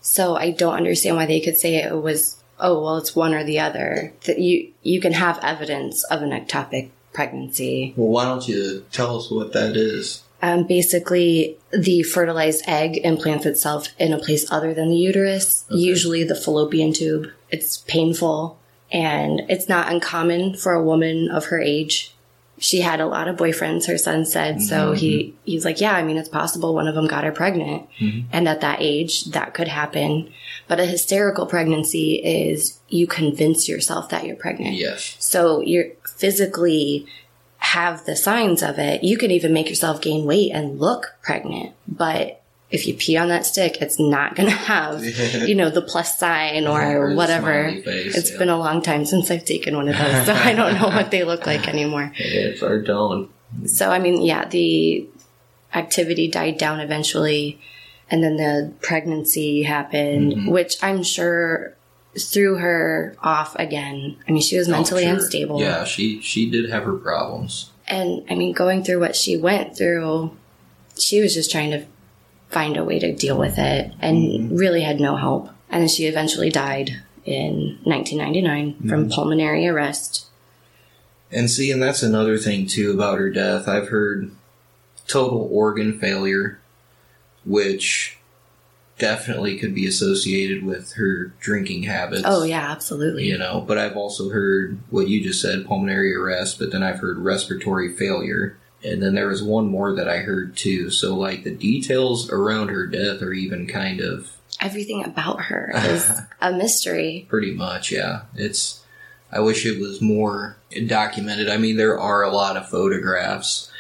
B: So I don't understand why they could say it was oh well it's one or the other. That you you can have evidence of an ectopic pregnancy.
H: well why don't you tell us what that is
B: Um, basically, the fertilized egg implants itself in a place other than the uterus, usually the fallopian tube. It's painful and it's not uncommon for a woman of her age. She had a lot of boyfriends, her son said. So mm-hmm, he, mm-hmm. he's like, yeah, I mean, it's possible one of them got her pregnant. Mm-hmm. And at that age, that could happen. But a hysterical pregnancy is you convince yourself that you're pregnant.
H: yes
B: So you're physically have the signs of it. You can even make yourself gain weight and look pregnant. But if you pee on that stick, it's not going to have, you know, the plus sign or,
H: Or
B: whatever. It's
H: yeah.
B: been a long time since I've taken one of those, so I don't know what they look like anymore.
H: it's our dawn
B: So, I mean, yeah, the activity died down eventually, and then the pregnancy happened,
H: Mm-hmm.
B: which I'm sure threw her off again. I mean, she was mentally
H: Oh, sure.
B: unstable.
H: yeah she she did have her problems
B: And I mean, going through what she went through, she was just trying to find a way to deal with it and mm-hmm. really had no help. And then she eventually died in 1999 from mm-hmm. pulmonary arrest.
H: And see, and that's another thing too about her death. I've heard total organ failure, which definitely could be associated with her drinking habits.
B: Oh, yeah, absolutely.
H: You know, but I've also heard what you just said, pulmonary arrest, but then I've heard respiratory failure. And then there was one more that I heard too. So like the details around her death are even kind of
B: Everything about her is a mystery.
H: Pretty much, yeah. It's. I wish it was more documented. I mean, there are a lot of photographs.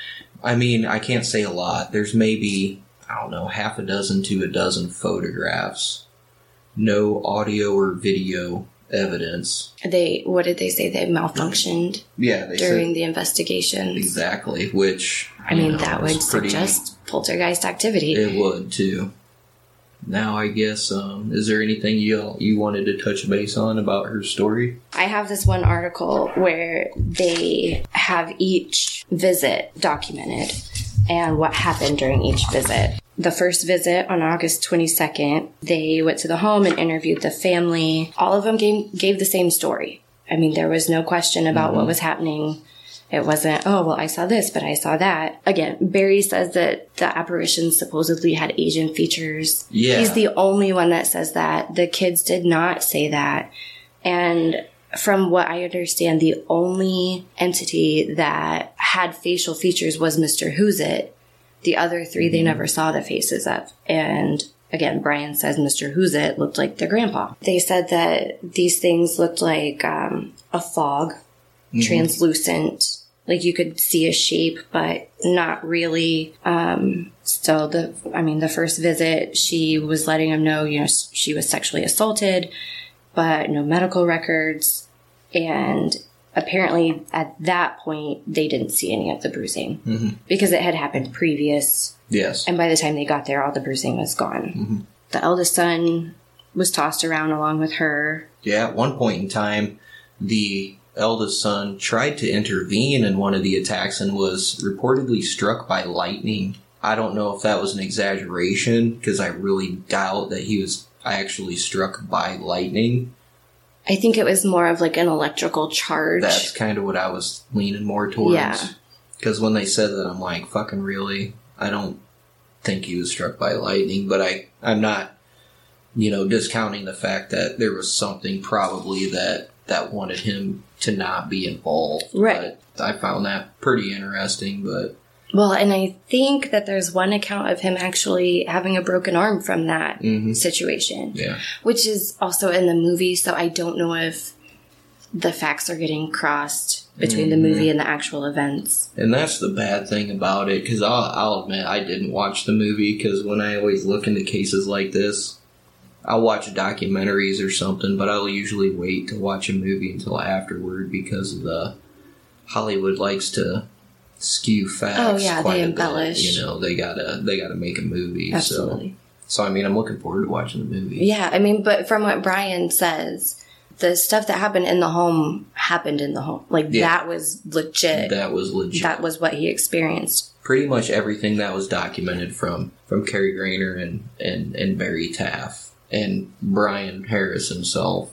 H: I mean, I can't say a lot. There's maybe I don't know half a dozen to a dozen photographs. No audio or video evidence.
B: They what did they say? They malfunctioned
H: Yeah,
B: during
H: said
B: the investigation.
H: exactly. Which
B: I mean,
H: know,
B: that would
H: pretty-
B: suggest poltergeist activity.
H: It would too. Now, I guess, um, is there anything you you wanted to touch base on about her story?
B: I have this one article where they have each visit documented and what happened during each visit. The first visit on August 22nd, they went to the home and interviewed the family. All of them gave, gave the same story. I mean, there was no question about what mm-hmm. was happening. It wasn't, oh, well, I saw this, but I saw that. Again, Barry says that the apparition supposedly had Asian features.
H: Yeah.
B: He's the only one that says that. The kids did not say that. And from what I understand, the only entity that had facial features was Mr. Who's It. The other 3 they never saw the faces of. And again, Brian says Mr. Who's It looked like their grandpa. They said that these things looked like um, a fog, translucent. Like you could see a shape, but not really. Um, so the, I mean, the first visit, she was letting him know, you know, she was sexually assaulted, but no medical records. And apparently at that point, they didn't see any of the bruising mm-hmm. because it had happened previous.
H: Yes.
B: And by the time they got there, all the bruising was gone. Mm-hmm. The eldest son was tossed around along with her.
H: Yeah, at one point in time, the eldest son tried to intervene in one of the attacks and was reportedly struck by lightning. I don't know if that was an exaggeration because I really doubt that he was actually struck by lightning.
B: I think it was more of like an electrical charge.
H: That's kind of what I was leaning more towards.
B: Yeah.
H: Because when they said that, I'm like, fucking really? I don't think he was struck by lightning, but I, I'm not, you know, discounting the fact that there was something probably that, that wanted him to not be involved.
B: Right.
H: But I found that pretty interesting, but
B: Well, and I think that there's one account of him actually having a broken arm from that
H: Mhm.
B: situation,
H: yeah.
B: which is also in the movie. So I don't know if the facts are getting crossed between the movie and the actual events.
H: And that's the bad thing about it, because I'll, I'll admit I didn't watch the movie, because when I always look into cases like this, I'll watch documentaries or something, but I'll usually wait to watch a movie until afterward because of the Hollywood likes to skew facts.
B: Oh, yeah, they
H: a bit,
B: embellish.
H: you know, they gotta they gotta make a movie.
B: Absolutely.
H: So, so I mean, I'm looking forward to watching the movie.
B: Yeah, I mean, but from what Brian says, the stuff that happened in the home happened in the home. Like
H: Yeah.
B: that was legit.
H: That was legit.
B: that was what he experienced.
H: pretty much everything that was documented from from Kerry Gaynor and and and Barry Taff and Brian Harris himself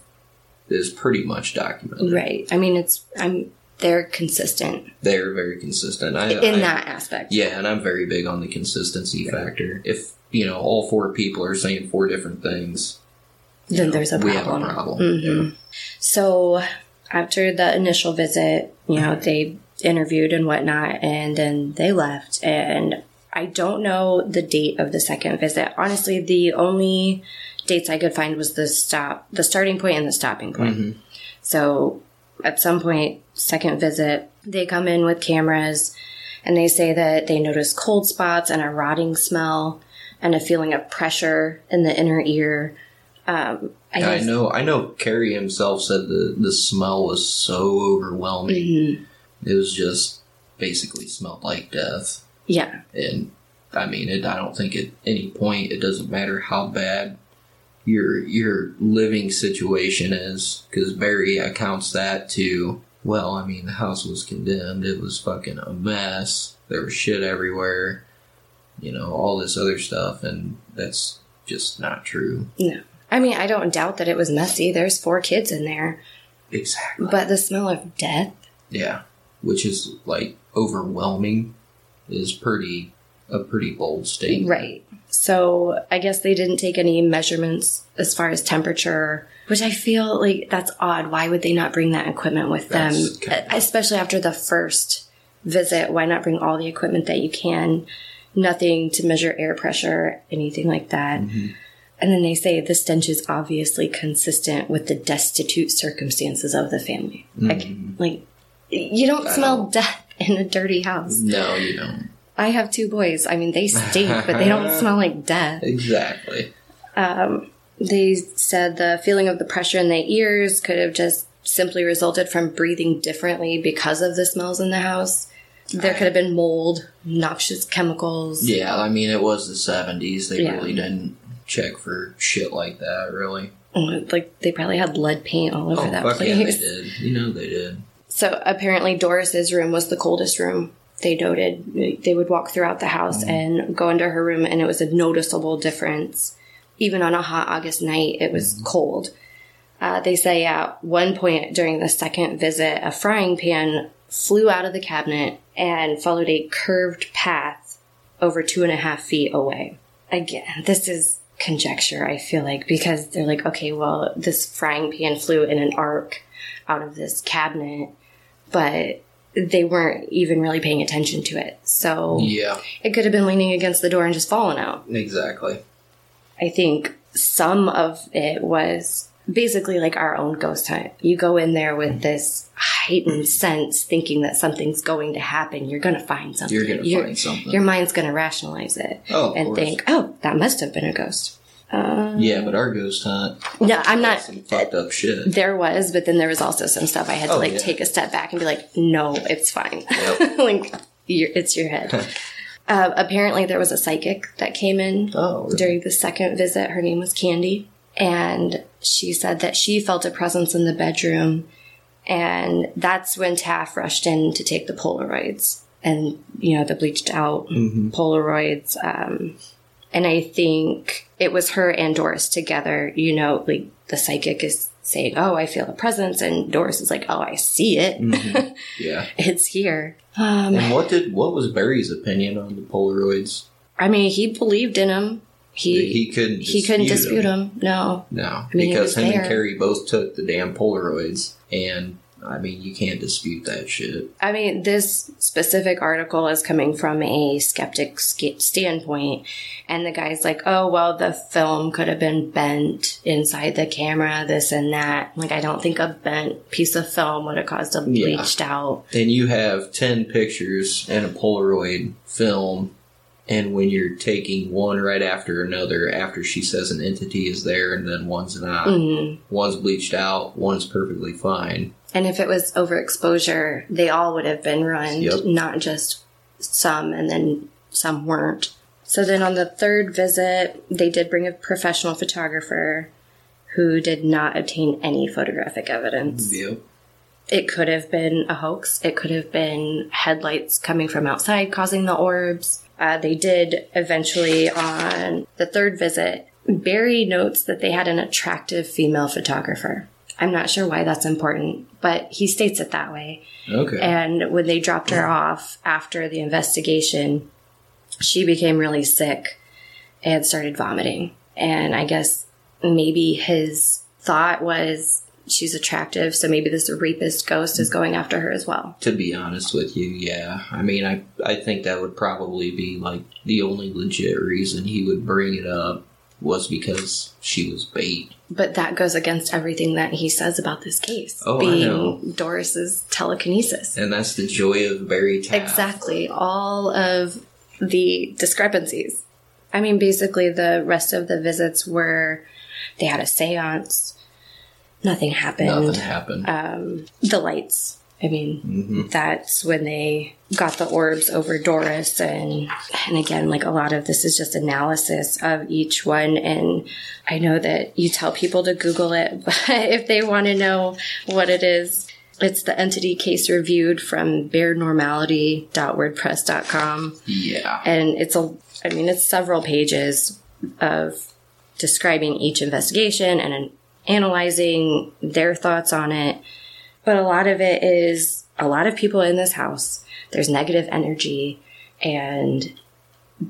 H: is pretty much documented.
B: Right. I mean, it's I'm they're consistent
H: They're very consistent. I,
B: in
H: I-
B: that aspect.
H: yeah, and I'm very big on the consistency factor. If you know all four people are saying four different things,
B: Then
H: know,
B: there's a problem.
H: we have a problem.
B: Mhm. So after the initial visit, you know, they interviewed and whatnot, and then they left. And I don't know the date of the second visit. Honestly, the only dates I could find was the stop, the starting point and the stopping point. So at some point, second visit, they come in with cameras and they say that they notice cold spots and a rotting smell and a feeling of pressure in the inner ear. Um, I,
H: I know. I know. Kerry himself said the the smell was so overwhelming.
B: Mhm.
H: It was just basically smelled like death.
B: Yeah.
H: and I mean, it, I don't think at any point it doesn't matter how bad your your living situation is, because Barry accounts that to well, I mean, the house was condemned, it was fucking a mess, there was shit everywhere, you know, all this other stuff, and that's just not true.
B: No. I mean, I don't doubt that it was messy. There's four kids in there.
H: Exactly.
B: But the smell of death?
H: Yeah, which is like overwhelming, is pretty a pretty bold statement.
B: Right. So I guess they didn't take any measurements as far as temperature, which I feel like that's odd. Why would they not bring that equipment with them?
H: Kind of-
B: Especially after the first visit. Why not bring all the equipment that you can? Nothing to measure air pressure, anything like that.
H: Mm-hmm.
B: And then they say the stench is obviously consistent with the destitute circumstances of the family. Like, like you don't
H: Mm-hmm. I
B: smell
H: don't-
B: death in a dirty house.
H: No, you don't.
B: I have two boys. I mean, they stink, but they don't smell like death.
H: Exactly.
B: Um, They said the feeling of the pressure in their ears could have just simply resulted from breathing differently because of the smells in the house. There could have been mold, noxious chemicals.
H: Yeah, I mean, it was the 70s. They
B: Yeah.
H: really didn't check for shit like that, really.
B: Like they probably had lead paint all over
H: oh,
B: that
H: fuck
B: place.
H: yeah, they did. You know they did.
B: So apparently Doris's room was the coldest room. They noted they would walk throughout the house and go into her room, and it was a noticeable difference. Even on a hot August night, it was cold. Uh, they say at one point during the second visit, a frying pan flew out of the cabinet and followed a curved path over two and a half feet away. Again, this is conjecture, I feel like, because they're like, okay, well, this frying pan flew in an arc out of this cabinet, but they weren't even really paying attention to it. So
H: Yeah,
B: it could have been leaning against the door and just fallen out.
H: exactly.
B: I think some of it was basically like our own ghost hunt. You go in there with this heightened sense, thinking that something's going to happen. You're going to find something.
H: You're gonna
B: Your-
H: find something.
B: Your mind's going to rationalize it
H: Oh,
B: and think, "Oh, that must have been a ghost."
H: Yeah, but our ghost hunt,
B: No, I'm not.
H: some fucked up shit.
B: There was, but then there was also some stuff I had to
H: Oh,
B: like
H: yeah.
B: take a step back and be like, "No, it's fine."
H: Yep.
B: like, it's your head. uh, apparently, there was a psychic that came in
H: Oh, really?
B: during the second visit. Her name was Candy, and she said that she felt a presence in the bedroom, and that's when Taff rushed in to take the Polaroids and you know the bleached out Polaroids. Um, and I think it was her and Doris together. You know, like the psychic is saying, "Oh, I feel a presence," and Doris is like, "Oh, I see it.
H: Yeah.
B: it's here." Um,
H: And what did what was Barry's opinion on the Polaroids?
B: I mean, he believed in them. He
H: He couldn't.
B: he couldn't dispute
H: them.
B: No,
H: No,
B: mean,
H: because him
B: there.
H: and Kerry both took the damn Polaroids, and I mean, you can't dispute that shit.
B: I mean, this specific article is coming from a skeptic sk- standpoint, and the guy's like, "Oh, well, the film could have been bent inside the camera, this and that." Like, I don't think a bent piece of film would have caused a
H: Yeah.
B: bleached out.
H: And you have ten pictures and a Polaroid film, and when you're taking one right after another, after she says an entity is there, and then one's not,
B: Mhm.
H: one's bleached out, one's perfectly fine.
B: And if it was overexposure, they all would have been ruined,
H: Yep.
B: not just some, and then some weren't. So then on the third visit, they did bring a professional photographer who did not obtain any photographic evidence.
H: Yep.
B: It could have been a hoax. It could have been headlights coming from outside causing the orbs. Uh, they did eventually on the third visit. Barry notes that they had an attractive female photographer. I'm not sure why that's important, but he states it that way.
H: Okay.
B: And when they dropped her off after the investigation, she became really sick and started vomiting. And I guess maybe his thought was she's attractive, so maybe this rapist ghost is going after her as well.
H: to be honest with you, yeah. I mean, I I think that would probably be like the only legit reason he would bring it up was because she was bait.
B: But that goes against everything that he says about this case
H: Oh, I
B: being
H: know.
B: Doris's telekinesis.
H: And that's the joy of Barry Taff.
B: Exactly. All of the discrepancies. I mean, basically, the rest of the visits were they had a seance, nothing happened.
H: Nothing happened.
B: Um, the lights. I mean,
H: Mhm.
B: that's when they got the orbs over Doris, and and again, like a lot of this is just analysis of each one. And I know that you tell people to Google it, but if they want to know what it is, it's the entity case reviewed from barenormality.wordpress.com
H: yeah.
B: and it's a i mean it's several pages of describing each investigation and an- analyzing their thoughts on it but a lot of it is a lot of people in this house there's negative energy and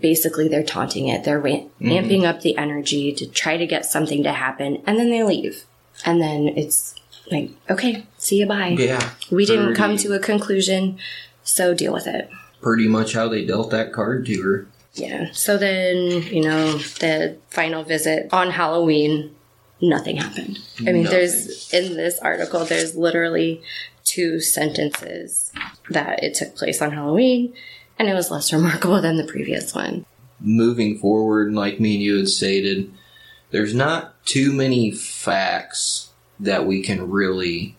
B: basically they're taunting it they're ra- mm-hmm. amping up the energy to try to get something to happen and then they leave and then it's like okay see you bye
H: Yeah.
B: we didn't come to a conclusion so deal with it
H: pretty much how they dealt that card to her.
B: Yeah. So then, you know, the final visit on Halloween, nothing happened. I mean, there's in this article, there's literally two sentences that it took place on Halloween, and it was less remarkable than the previous one.
H: Moving forward, like me and you had stated, there's not too many facts that we can really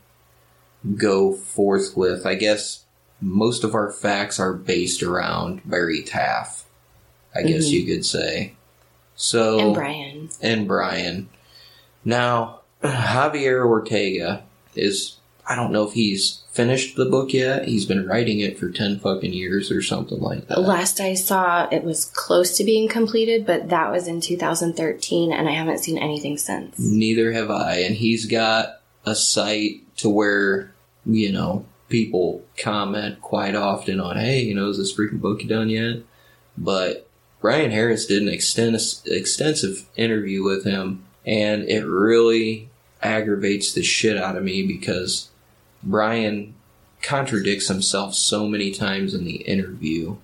H: go forth with. I guess most of our facts are based around Barry Taff. I guess
B: Mhm.
H: you could say. So
B: And Brian.
H: and Brian. Now, Javier Ortega is, I don't know if he's finished the book yet. He's been writing it for 10 fucking years or something like that.
B: Last I saw, it was close to being completed, but that was in 2013, and I haven't seen anything since.
H: Neither have I. And he's got a site to where, you know, people comment quite often on, hey, you know, is this freaking book done yet? But Brian Harris did an extens- extensive interview with him, and it really aggravates the shit out of me because Brian contradicts himself so many times in the interview.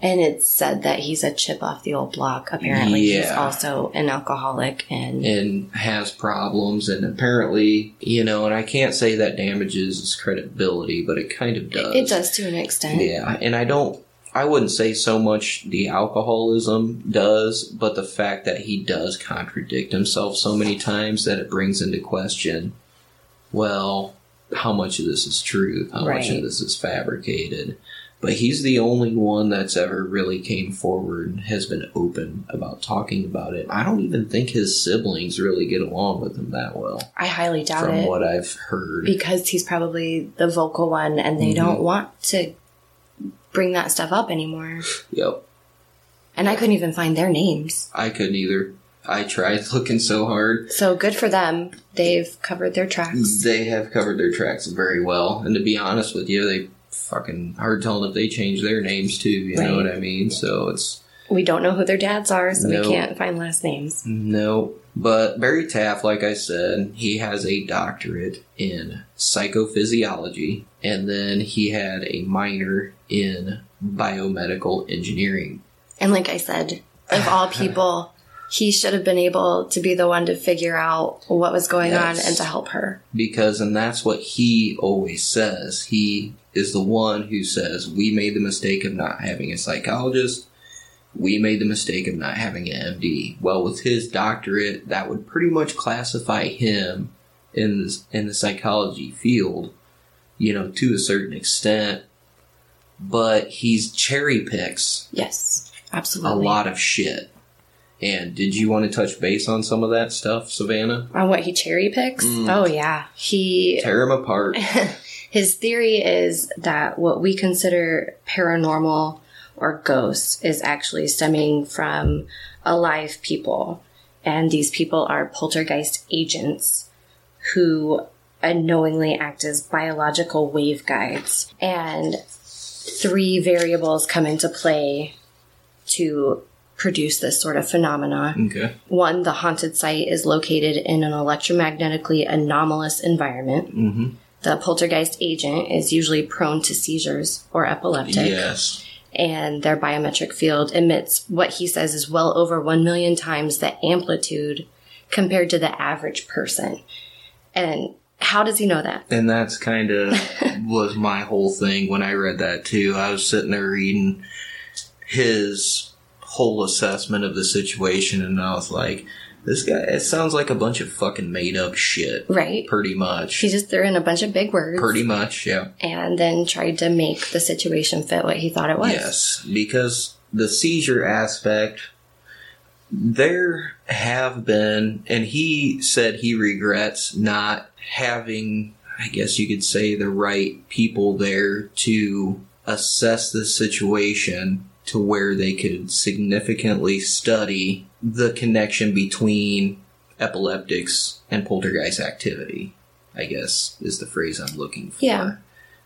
B: And it's said that he's a chip off the old block. Apparently, he's also an alcoholic, and
H: and has problems and apparently you know and i can't say that damages his credibility but it kind of does
B: it does to an extent.
H: yeah and i don't i wouldn't say so much the alcoholism does but the fact that he does contradict himself so many times that it brings into question well how much of this is true how much of this is fabricated but he's the only one that's ever really came forward and has been open about talking about it. I don't even think his siblings really get along with him that well,
B: I highly doubt
H: from
B: it
H: what I've heard.
B: because he's probably the vocal one, and they
H: Mhm.
B: don't want to bring that stuff up anymore.
H: yep,
B: And I couldn't even find their names.
H: I couldn't either. I tried looking so hard.
B: So good for them. They've covered their tracks.
H: They have covered their tracks very well, and to be honest with you, they fucking hard telling if they change their names too. You know what I mean? So it's
B: We don't know who their dads are, so
H: No.
B: we can't find last names.
H: No. But Barry Taff, like I said, he has a doctorate in psychophysiology, and then he had a minor in biomedical engineering.
B: And like I said, of all people, he should have been able to be the one to figure out what was going on and to help her.
H: Because, and that's what he always says. He is the one who says, We made the mistake of not having a psychologist. We made the mistake of not having an MD. Well, with his doctorate, that would pretty much classify him in the, in the psychology field, you know, to a certain extent. But he's cherry picks
B: Yes, absolutely.
H: a lot of shit. And did you want to touch base on some of that stuff, Savannah?
B: On what he cherry picks?
H: Mm.
B: Oh, yeah. He
H: Tear him apart.
B: His theory is that what we consider paranormal or ghosts is actually stemming from alive people. And these people are poltergeist agents who unknowingly act as biological wave guides. And three variables come into play to produce this sort of phenomena.
H: Okay.
B: One, the haunted site is located in an electromagnetically anomalous environment.
H: Mm-hmm.
B: The poltergeist agent is usually prone to seizures or epileptic,
H: Yes.
B: And their biometric field emits what he says is well over 1 million times the amplitude compared to the average person. And how does he know that?
H: And that's kind of was my whole thing when I read that too. I was sitting there reading his whole assessment of the situation, and I was like, "This guy, it sounds like a bunch of fucking made up shit."
B: Right?
H: Pretty much.
B: He just threw in a bunch of big words
H: Pretty much, yeah.
B: and then tried to make the situation fit what he thought it was.
H: Yes, because the seizure aspect, there have been, and he said he regrets not having, I guess you could say, the right people there to assess the situation to where they could significantly study the connection between epileptics and poltergeist activity, I guess is the phrase I'm looking for.
B: Yeah.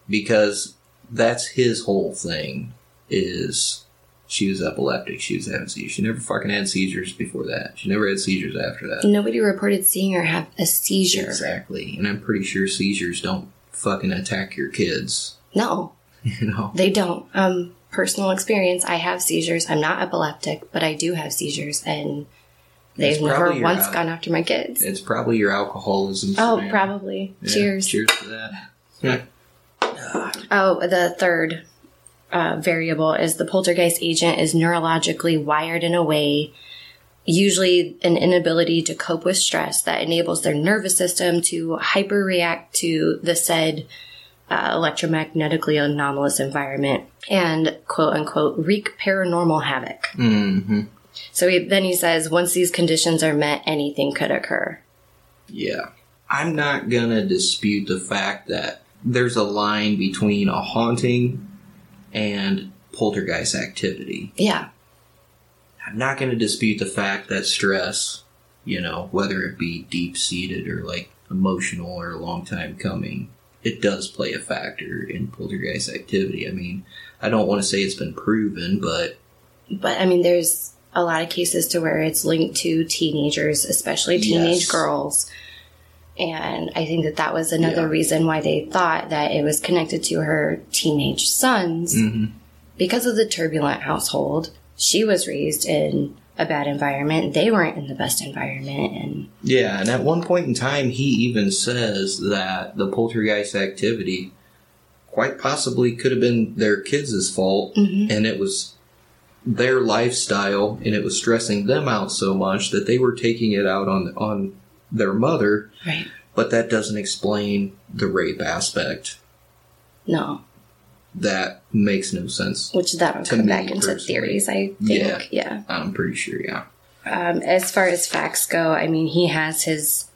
H: Because that's his whole thing is she was epileptic, she was having seizures. She never fucking had seizures before that. She never had seizures after that.
B: Nobody reported seeing her have a seizure.
H: Exactly. And I'm pretty sure seizures don't fucking attack your kids.
B: No,
H: You know?
B: They don't. Um, personal experience. I have seizures. I'm not epileptic, but I do have seizures, and they've
H: It's
B: never once
H: al-
B: gone after my kids.
H: It's probably your alcoholism.
B: Oh,
H: Savannah.
B: probably.
H: Yeah,
B: Cheers.
H: Cheers to that. Yeah.
B: Oh, the third uh, variable is the poltergeist agent is neurologically wired in a way usually an inability to cope with stress that enables their nervous system to hyperreact to the said uh, electromagnetically anomalous environment and quote unquote wreak paranormal havoc.
H: hmm
B: So he, then he says, once these conditions are met, anything could occur.
H: Yeah. I'm not gonna dispute the fact that there's a line between a haunting and poltergeist activity.
B: Yeah.
H: I'm not gonna dispute the fact that stress, you know, whether it be deep seated or like emotional or a long time coming, it does play a factor in poltergeist activity. I mean, I don't want to say it's been proven, but
B: But I mean, there's a lot of cases to where it's linked to teenagers, especially teenage
H: Yes.
B: girls. And I think that that was another
H: Yeah.
B: reason why they thought that it was connected to her teenage sons
H: Mhm.
B: because of the turbulent household. She was raised in a bad environment. They weren't in the best environment. And
H: Yeah, and at one point in time, he even says that the poltergeist activity quite possibly could have been their kids' fault, mm-hmm. and it was their lifestyle, and it was stressing them out so much that they were taking it out on on their mother.
B: right.
H: But that doesn't explain the rape aspect.
B: No.
H: That makes no sense.
B: Which that'll come back into
H: personally.
B: theories, I think.
H: Yeah.
B: yeah.
H: I'm pretty sure, yeah.
B: Um, as far as facts go, I mean, he has his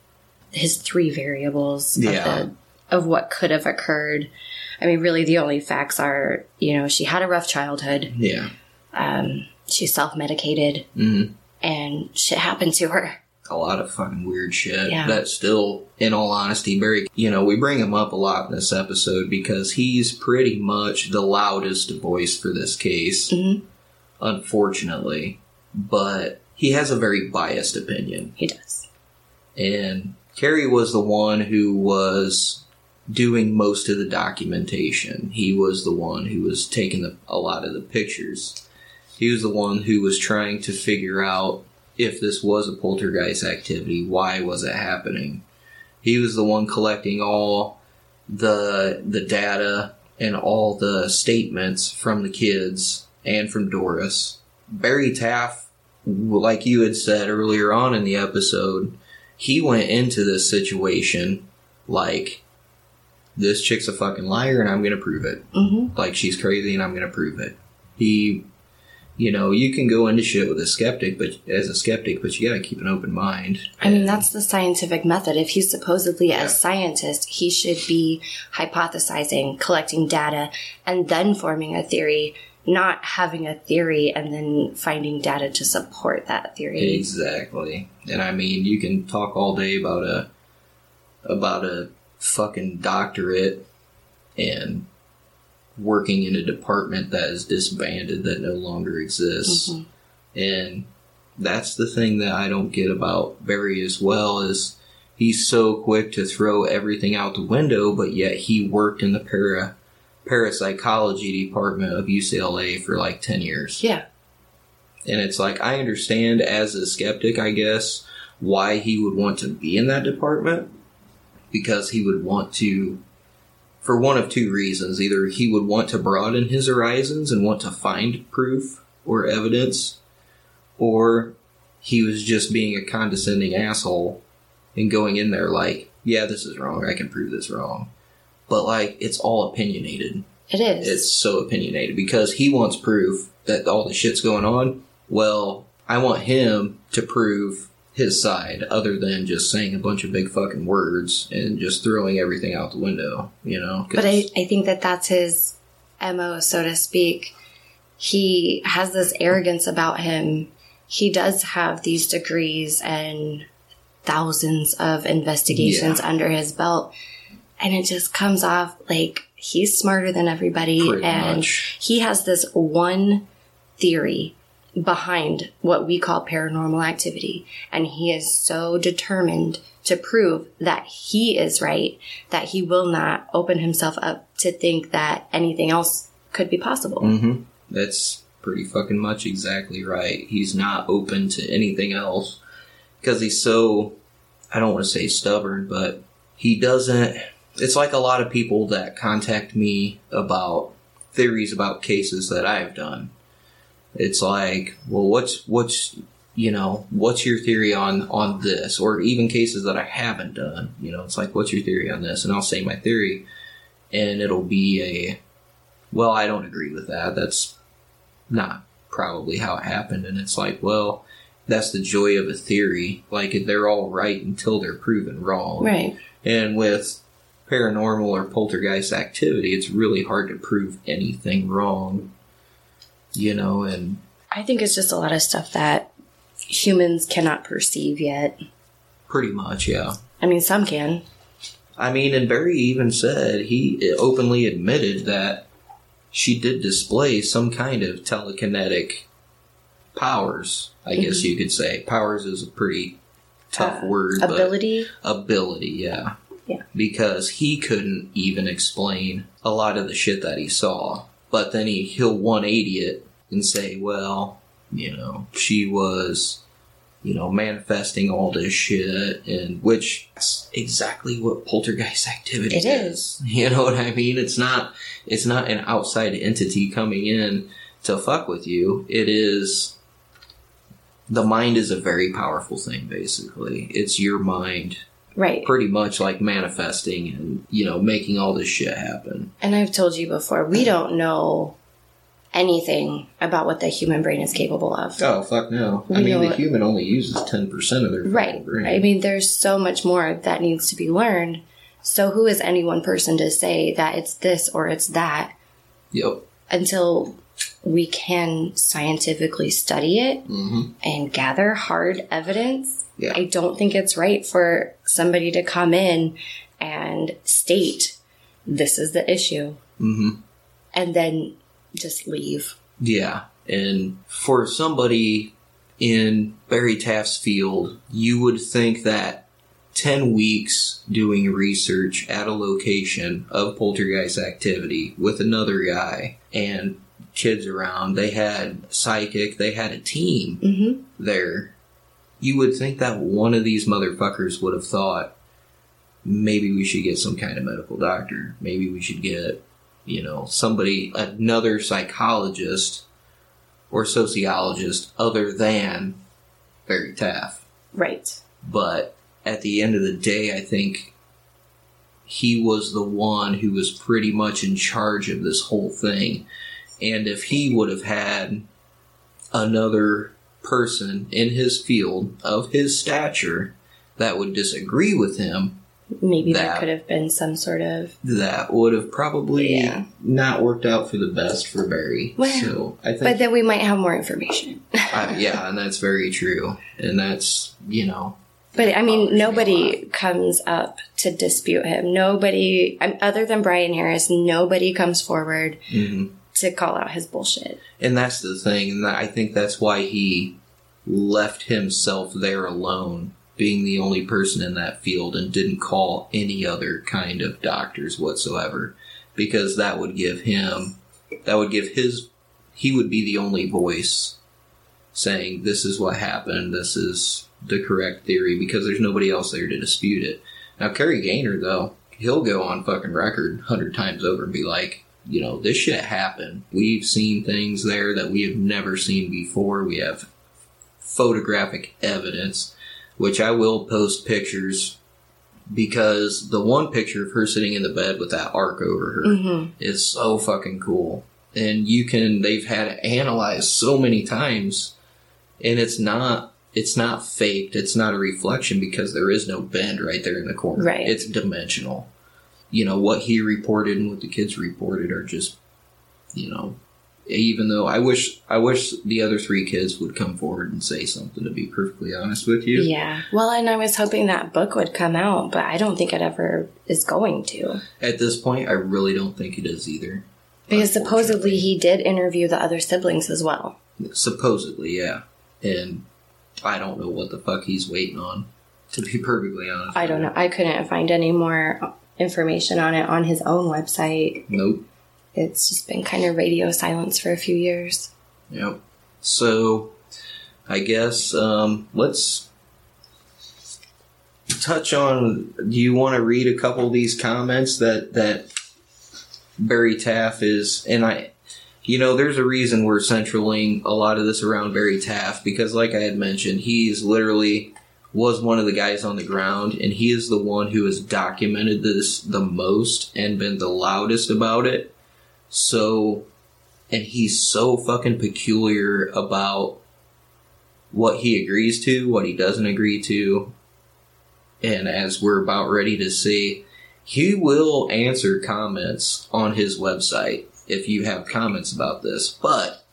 B: his three variables
H: Yeah.
B: of, the, of what could have occurred. I mean, really, the only facts are, you know, she had a rough childhood.
H: Yeah.
B: Um, she's self medicated,
H: hmm
B: and shit happened to her.
H: A lot of fucking weird shit
B: Yeah.
H: that still in all honesty very you know we bring him up a lot in this episode because he's pretty much the loudest voice for this case
B: Mhm.
H: unfortunately but he has a very biased opinion
B: He does.
H: and Kerry was the one who was doing most of the documentation. He was the one who was taking the, a lot of the pictures. He was the one who was trying to figure out if this was a poltergeist activity, why was it happening? He was the one collecting all the the data and all the statements from the kids and from Doris. Barry Taff, like you had said earlier on in the episode, he went into this situation like this chick's a fucking liar and I'm gonna prove it.
B: hmm
H: Like she's crazy and I'm gonna prove it. He, you know, you can go into shit with a skeptic, but as a skeptic, but you gotta keep an open mind.
B: I mean, that's the scientific method. If he's supposedly
H: Yeah.
B: a scientist, he should be hypothesizing, collecting data, and then forming a theory, not having a theory and then finding data to support that theory.
H: Exactly. And I mean, you can talk all day about a about a fucking doctorate and working in a department that is disbanded that no longer exists.
B: Mhm.
H: And that's the thing that I don't get about Barry as well is he's so quick to throw everything out the window, but yet he worked in the para parapsychology department of UCLA for like 10 years.
B: Yeah.
H: And it's like, I understand as a skeptic, I guess, why he would want to be in that department. Because he would want to, for one of two reasons. Either he would want to broaden his horizons and want to find proof or evidence, or he was just being a condescending asshole and going in there like, yeah, this is wrong. I can prove this wrong. But like, it's all opinionated
B: It is.
H: it's so opinionated because he wants proof that all the shit's going on. Well, I want him to prove his side other than just saying a bunch of big fucking words and just throwing everything out the window, you know?
B: But I, I think that that's his MO, so to speak. He has this arrogance about him. He does have these degrees and thousands of investigations
H: Yeah.
B: under his belt. And it just comes off like he's smarter than everybody.
H: Pretty
B: and
H: much.
B: he has this one theory behind what we call paranormal activity. And he is so determined to prove that he is right that he will not open himself up to think that anything else could be possible.
H: Mhm. That's pretty fucking much exactly right. He's not open to anything else because he's so, I don't want to say stubborn, but he doesn't. It's like a lot of people that contact me about theories about cases that I've done. It's like, well, what's, what's you know, what's your theory on on this, or even cases that I haven't done. You know, it's like, what's your theory on this, and I'll say my theory, and it'll be a, well, I don't agree with that. That's not probably how it happened, and it's like, well, that's the joy of a theory. Like they're all right until they're proven wrong.
B: Right.
H: And with paranormal or poltergeist activity, it's really hard to prove anything wrong. You know, and
B: I think it's just a lot of stuff that humans cannot perceive yet.
H: pretty much, yeah.
B: I mean, some can.
H: I mean, and Barry even said he openly admitted that she did display some kind of telekinetic powers. I guess you could say powers is a pretty tough
B: Uh,
H: word. but-
B: Ability.
H: ability, yeah.
B: Yeah.
H: Because he couldn't even explain a lot of the shit that he saw. But then he, he'll 180 it and say, well, you know, she was, you know, manifesting all this shit, and which is exactly what poltergeist activity
B: It
H: is. You know what I mean? It's not, it's not an outside entity coming in to fuck with you. It is, the mind is a very powerful thing, basically. It's your mind
B: Right.
H: pretty much like manifesting and you know making all this shit happen.
B: And I've told you before, we don't know anything about what the human brain is capable of.
H: Oh fuck no! I
B: We
H: mean, the human only uses ten percent of their
B: Right.
H: brain.
B: I mean, there's so much more that needs to be learned. So who is any one person to say that it's this or it's that
H: yep.
B: until we can scientifically study it
H: hmm
B: and gather hard evidence?
H: Yeah.
B: I don't think it's right for somebody to come in and state this is the issue
H: hmm
B: and then just leave.
H: Yeah, and for somebody in Barry Taff's field, you would think that 10 weeks doing research at a location of poltergeist activity with another guy and kids around, they had psychic, they had a team
B: Mm-hmm.
H: there. You would think that one of these motherfuckers would have thought, maybe we should get some kind of medical doctor. Maybe we should get, you know, somebody, another psychologist or sociologist other than Barry Taff.
B: Right.
H: But at the end of the day, I think he was the one who was pretty much in charge of this whole thing. And if he would have had another person in his field of his stature that would disagree with him,
B: Maybe
H: That.
B: there could have been some sort of
H: that would have probably
B: Yeah.
H: not worked out for the best for Barry.
B: Well,
H: so I think,
B: but then we might have more information.
H: uh, yeah, and that's very true. And that's you know,
B: But I mean,
H: bothers me
B: nobody comes up to dispute him. Nobody, other than Brian Harris, nobody comes forward
H: mhm.
B: to call out his bullshit.
H: and that's the thing. And I think that's why he left himself there alone, being the only person in that field, and didn't call any other kind of doctors whatsoever, because that would give him, that would give his, he would be the only voice saying this is what happened, this is the correct theory, because there's nobody else there to dispute it. Now, Kerry Gaynor, though, he'll go on fucking record a hundred times over and be like, you know, this shit happened. We've seen things there that we have never seen before. We have photographic evidence, which I will post pictures because the one picture of her sitting in the bed with that arc over her
B: Mm-hmm.
H: is so fucking cool. And you can, they've had it analyzed so many times and it's not, it's not faked. It's not a reflection because there is no bend right there in the corner.
B: Right.
H: It's dimensional. You know, what he reported and what the kids reported are just, you know, even though I wish, I wish the other three kids would come forward and say something to be perfectly honest with you.
B: Yeah. Well, and I was hoping that book would come out, but I don't think it ever is going to.
H: At this point, I really don't think it is either.
B: Because supposedly he did interview the other siblings as well.
H: Supposedly, yeah. And I don't know what the fuck he's waiting on, to be perfectly honest.
B: I don't know. I couldn't find any more information on it on his own website.
H: Nope.
B: It's just been kind of radio silence for a few years.
H: Yep. So, I guess um, let's touch on. Do you want to read a couple of these comments that that Barry Taff is, and I, you know, there's a reason we're centraling a lot of this around Barry Taff because, like I had mentioned, he's literally was one of the guys on the ground, and he is the one who has documented this the most and been the loudest about it. So, and he's so fucking peculiar about what he agrees to, what he doesn't agree to. And as we're about ready to see, he will answer comments on his website if you have comments about this, but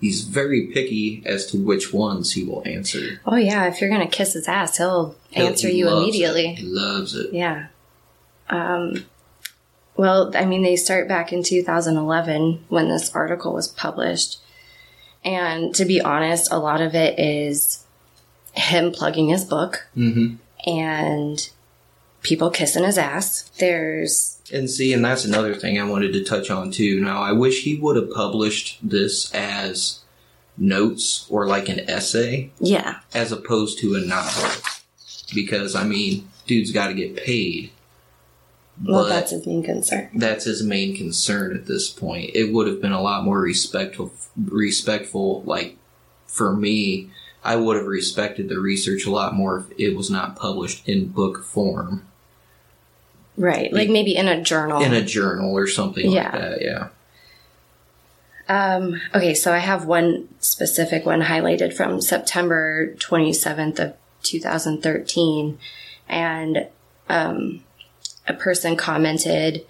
H: he's very picky as to which ones he will answer.
B: Oh yeah, if you're gonna kiss his ass, he'll
H: He-
B: answer
H: he
B: you immediately.
H: it. He loves it.
B: Yeah. Um, well, I mean, they start back in 2011 when this article was published. And to be honest, a lot of it is him plugging his book
H: hmm
B: and people kissing his ass. There's,
H: And see, and that's another thing I wanted to touch on too. Now, I wish he would have published this as notes or like an essay
B: yeah,
H: as opposed to a novel. Because, I mean, dude's got to get paid.
B: Well,
H: But-
B: that's his main concern.
H: that's his main concern at this point. It would have been a lot more respectful, respectful. Like for me, I would have respected the research a lot more if it was not published in book form
B: Right. Like maybe in a journal.
H: in a journal or something
B: Yeah.
H: like that. Yeah.
B: Um, okay, so I have one specific one highlighted from September 27th of 2013. And um, a person commented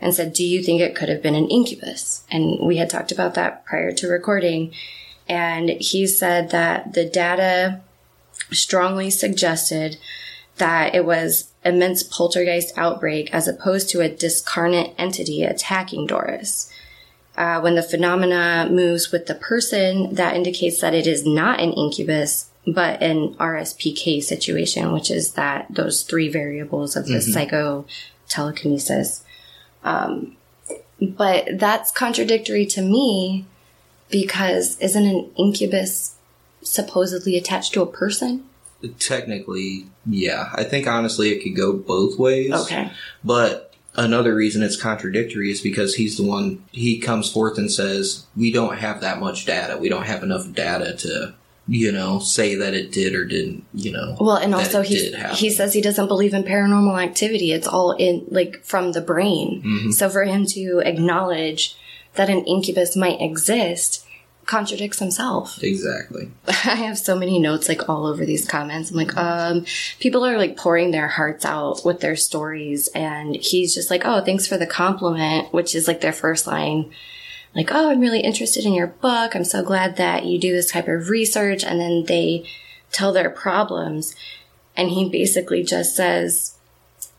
B: and said, Do you think it could have been an incubus? And we had talked about that prior to recording. And he said that the data strongly suggested that it was immense poltergeist outbreak as opposed to a discarnate entity attacking Doris. Uh, when the phenomena moves with the person, that indicates that it is not an incubus, but an RSPK situation, which is that those three variables of the psycho telekinesis. Um, but that's contradictory to me because isn't an incubus supposedly attached to a person?
H: Technically, yeah. I think honestly it could go both ways.
B: Okay.
H: But another reason it's contradictory is because he's the one he comes forth and says, We don't have that much data. We don't have enough data to, you know, say that it did or didn't, you know.
B: Well, and also he he says he doesn't believe in paranormal activity. It's all in like from the brain.
H: Mm-hmm.
B: So for him to acknowledge that an incubus might exist contradicts himself.
H: Exactly.
B: I have so many notes like all over these comments. I'm like, um, people are like pouring their hearts out with their stories, and he's just like, oh, thanks for the compliment, which is like their first line. Like, oh, I'm really interested in your book. I'm so glad that you do this type of research. And then they tell their problems. And he basically just says,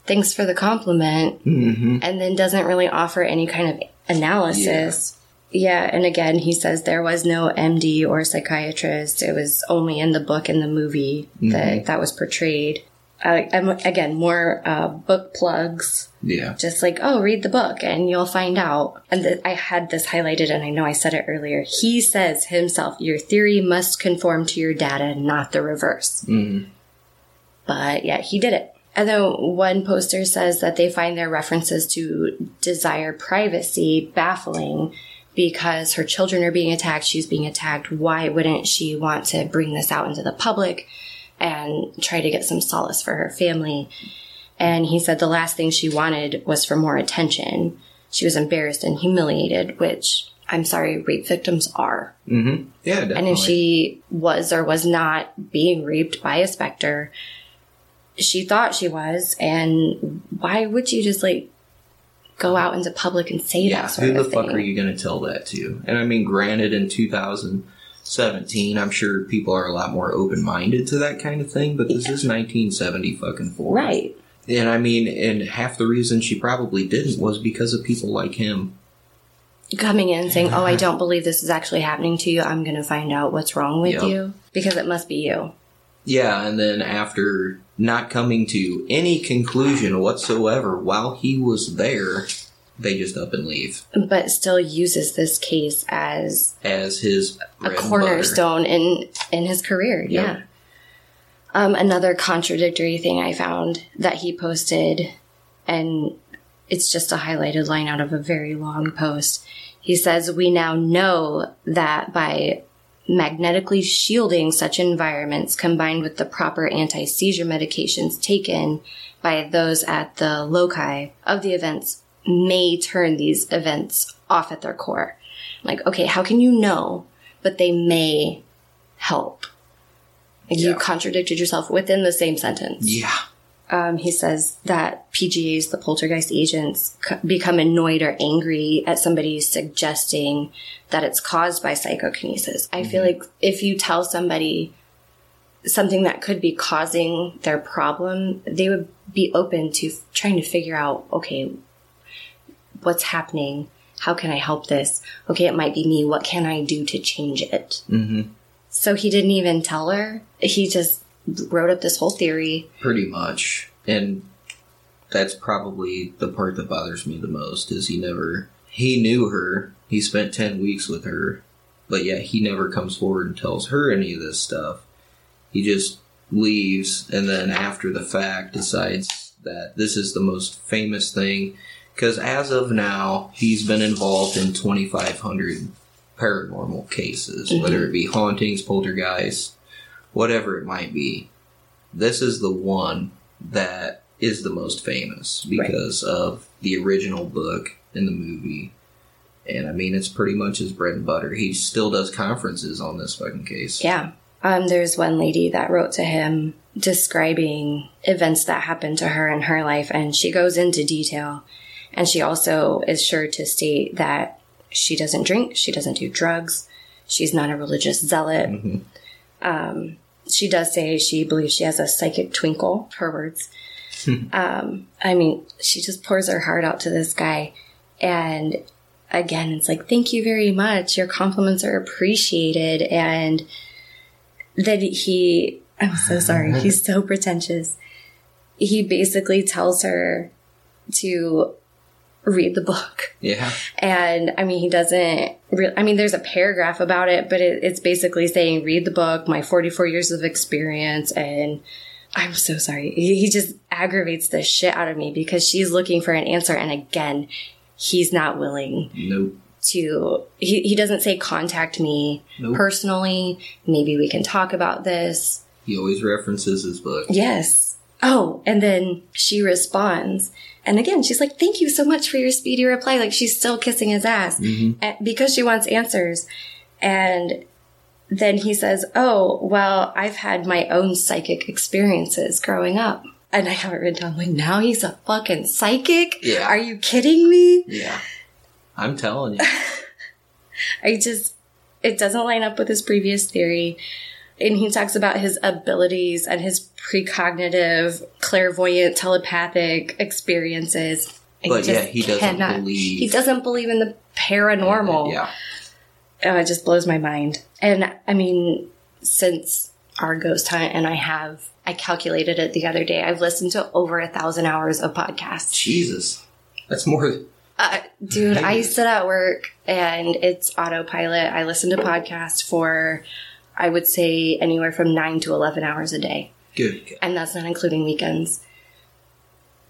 B: thanks for the compliment.
H: Mm-hmm.
B: And then doesn't really offer any kind of analysis. Yeah. And again, he says there was no MD or psychiatrist. It was only in the book and the movie that that was portrayed. Uh, again, more uh, book plugs
H: Yeah.
B: just like, oh, read the book and you'll find out. And th- I had this highlighted and I know I said it earlier. He says himself, your theory must conform to your data, not the reverse.
H: Mhm.
B: But yeah, he did it. And then one poster says that they find their references to desire privacy baffling because her children are being attacked, she's being attacked. Why wouldn't she want to bring this out into the public and try to get some solace for her family? And he said the last thing she wanted was for more attention. She was embarrassed and humiliated, which I'm sorry, rape victims are.
H: Mm-hmm. Yeah, definitely.
B: And if she was or was not being raped by a specter, she thought she was. And why would you just like go out into public and say
H: yeah,
B: that sort
H: who the fuck are you going to tell that to? And I mean, granted, in 2017, I'm sure people are a lot more open minded to that kind of thing, but this is 1970 fucking four.
B: Right.
H: And I mean, and half the reason she probably didn't was because of people like him.
B: Coming in saying, Oh, I don't believe this is actually happening to you. I'm going to find out what's wrong with
H: Yep.
B: you because it must be you.
H: Yeah, and then after not coming to any conclusion whatsoever while he was there, they just up and leave
B: But still uses this case as
H: as his
B: a
H: bread and butter.
B: cornerstone in in his career.
H: Yep.
B: Yeah. Um, another contradictory thing I found that he posted, and it's just a highlighted line out of a very long post. He says, We now know that by magnetically shielding such environments combined with the proper anti seizure medications taken by those at the loci of the events may turn these events off at their core. Like, okay, how can you know, but they may help? Like You contradicted yourself within the same sentence.
H: Yeah.
B: Um, he says that PGAs, the poltergeist agents, c- become annoyed or angry at somebody suggesting that it's caused by psychokinesis. I feel like if you tell somebody something that could be causing their problem, they would be open to f- trying to figure out, okay, what's happening? How can I help this? Okay, it might be me. What can I do to change it?
H: hmm
B: So he didn't even tell her. He just wrote up this whole theory.
H: Pretty much. And that's probably the part that bothers me the most is he never he knew her. He spent 10 weeks with her. But yet he never comes forward and tells her any of this stuff. He just leaves and then after the fact decides that this is the most famous thing because as of now he's been involved in 2500 paranormal cases whether it be hauntings poltergeists whatever it might be this is the one that is the most famous because of the original book and the movie. And I mean, it's pretty much his bread and butter. He still does conferences on this fucking case.
B: Yeah. Um, there's one lady that wrote to him describing events that happened to her in her life, and she goes into detail. And she also is sure to state that she doesn't drink, she doesn't do drugs, she's not a religious zealot.
H: Mhm.
B: Um, she does say she believes she has a psychic twinkle, her words. um, I mean, she just pours her heart out to this guy. And again, it's like, thank you very much. Your compliments are appreciated. And then he, I'm so sorry. He's so pretentious. He basically tells her to read the book.
H: Yeah.
B: And I mean, he doesn't re- I mean, there's a paragraph about it, but it, it's basically saying, read the book, my 44 years of experience. And I'm so sorry. He, he just aggravates the shit out of me because she's looking for an answer. And again, he's not willing
H: Nope.
B: to, he, he doesn't say, contact me
H: Nope.
B: personally. Maybe we can talk about this.
H: He always references his book.
B: Yes. Oh, and then she responds. And again, she's like, thank you so much for your speedy reply. Like she's still kissing his ass
H: Mhm.
B: because she wants answers. And then he says, oh, well, I've had my own psychic experiences growing up. And I have it written down like, now he's a fucking psychic?
H: Yeah.
B: Are you kidding me?
H: Yeah. I'm telling you.
B: I just, it doesn't line up with his previous theory. And he talks about his abilities and his precognitive, clairvoyant, telepathic experiences.
H: But yeah, he doesn't believe-
B: He doesn't believe in the paranormal.
H: Yeah.
B: Oh, it just blows my mind. And I mean, since our ghost hunt, and I have, I calculated it the other day, I've listened to over a thousand hours of podcasts.
H: Jesus. That's more.
B: Uh, dude, I sit at work and it's autopilot. I listen to podcasts for, I would say, anywhere from nine to 11 hours a day.
H: Good.
B: And that's not including weekends.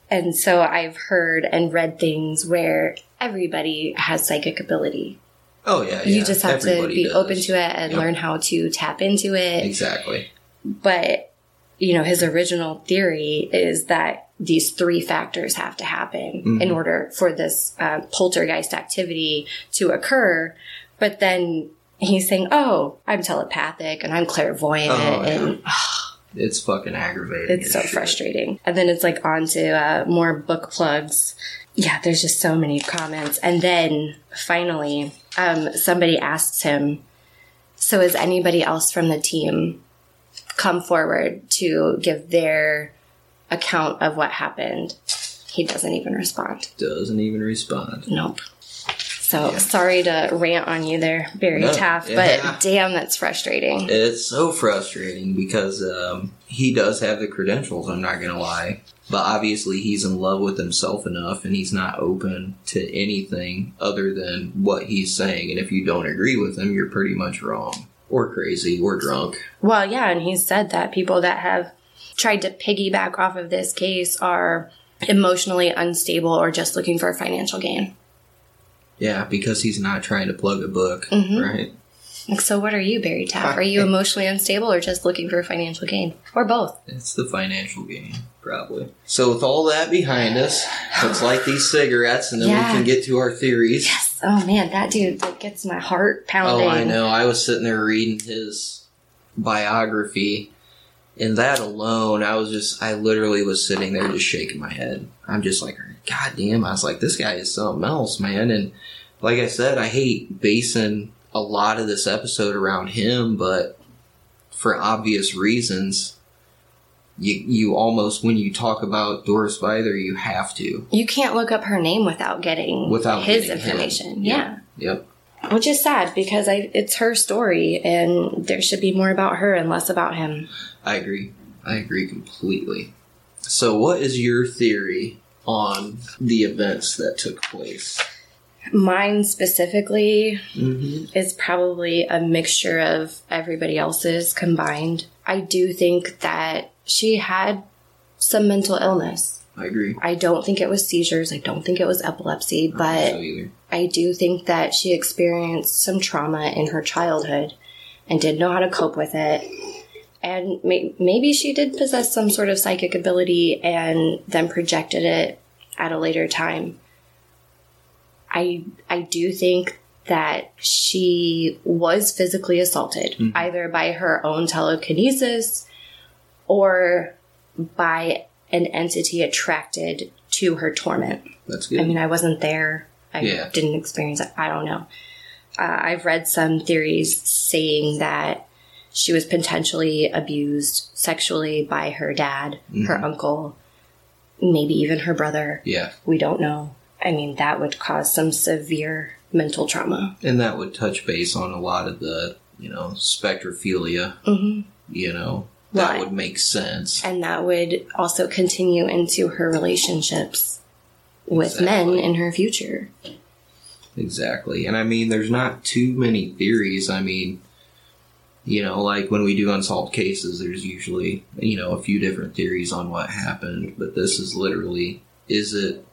B: And so I've heard and read things where everybody has psychic ability.
H: Oh, yeah.
B: you just have to be
H: does.
B: open to it and
H: Yep.
B: learn how to tap into it.
H: Exactly.
B: But, you know, his original theory is that these three factors have to happen
H: Mm-hmm.
B: in order for this uh, poltergeist activity to occur. But then he's saying, oh, I'm telepathic and I'm clairvoyant
H: Oh, yeah.
B: and
H: It's fucking aggravating.
B: it's so
H: shit.
B: frustrating. And then it's like on to uh, more book plugs. Yeah, there's just so many comments. And then finally, um, somebody asks him, So has anybody else from the team come forward to give their account of what happened? He doesn't even respond.
H: Doesn't even respond.
B: Nope. So sorry to rant on you there, Barry
H: No,
B: Taff,
H: yeah.
B: but damn, that's frustrating.
H: It's so frustrating because um, he does have the credentials, I'm not going to lie. But obviously, he's in love with himself enough and he's not open to anything other than what he's saying. And if you don't agree with him, you're pretty much wrong. Or crazy, or drunk.
B: Well, yeah, and he said that people that have tried to piggyback off of this case are emotionally unstable or just looking for a financial gain.
H: Yeah, because he's not trying to plug a book,
B: Mhm.
H: right?
B: Like, so what are you, Barry Taff? Are you emotionally unstable or just looking for a financial gain? Or both?
H: It's the financial gain, probably. So with all that behind us, let's light these cigarettes and then
B: Yeah.
H: we can get to our theories.
B: Yes. Oh man, that dude like, gets my heart pounding.
H: Oh, I know. I was sitting there reading his biography, and that alone, I was just, I literally was sitting there just shaking my head. I'm just like, God damn. I was like, this guy is something else, man. And like I said, I hate basing a lot of this episode around him, but for obvious reasons, you, you almost, when you talk about Doris Bither, you have to.
B: You can't look up her name without getting
H: Without
B: his
H: getting him.
B: information.
H: Yeah.
B: Yeah.
H: Yep.
B: Which is sad because I, it's her story and there should be more about her and less about him.
H: I agree. I agree completely. So, what is your theory on the events that took place?
B: Mine specifically
H: Mm-hmm.
B: is probably a mixture of everybody else's combined. I do think that she had some mental illness.
H: I agree.
B: I don't think it was seizures. I don't think it was epilepsy, but. I do think that she experienced some trauma in her childhood and didn't know how to cope with it. And may- maybe she did possess some sort of psychic ability and then projected it at a later time. I I do think that she was physically assaulted
H: Mhm.
B: either by her own telekinesis or by an entity attracted to her torment.
H: That's good.
B: I mean, I wasn't there. I
H: Yeah.
B: didn't experience it. I don't know. Uh, I've read some theories saying that she was potentially abused sexually by her dad, her
H: Mhm.
B: uncle, maybe even her brother.
H: yeah.
B: We don't know. I mean, that would cause some severe mental trauma.
H: And that would touch base on a lot of the, you know, spectrophilia,
B: hmm
H: you know, that
B: Right.
H: would make sense.
B: And that would also continue into her relationships with men in her future.
H: Exactly. And I mean, there's not too many theories. I mean, you know, like when we do unsolved cases, there's usually, you know, a few different theories on what happened. But this is literally, is it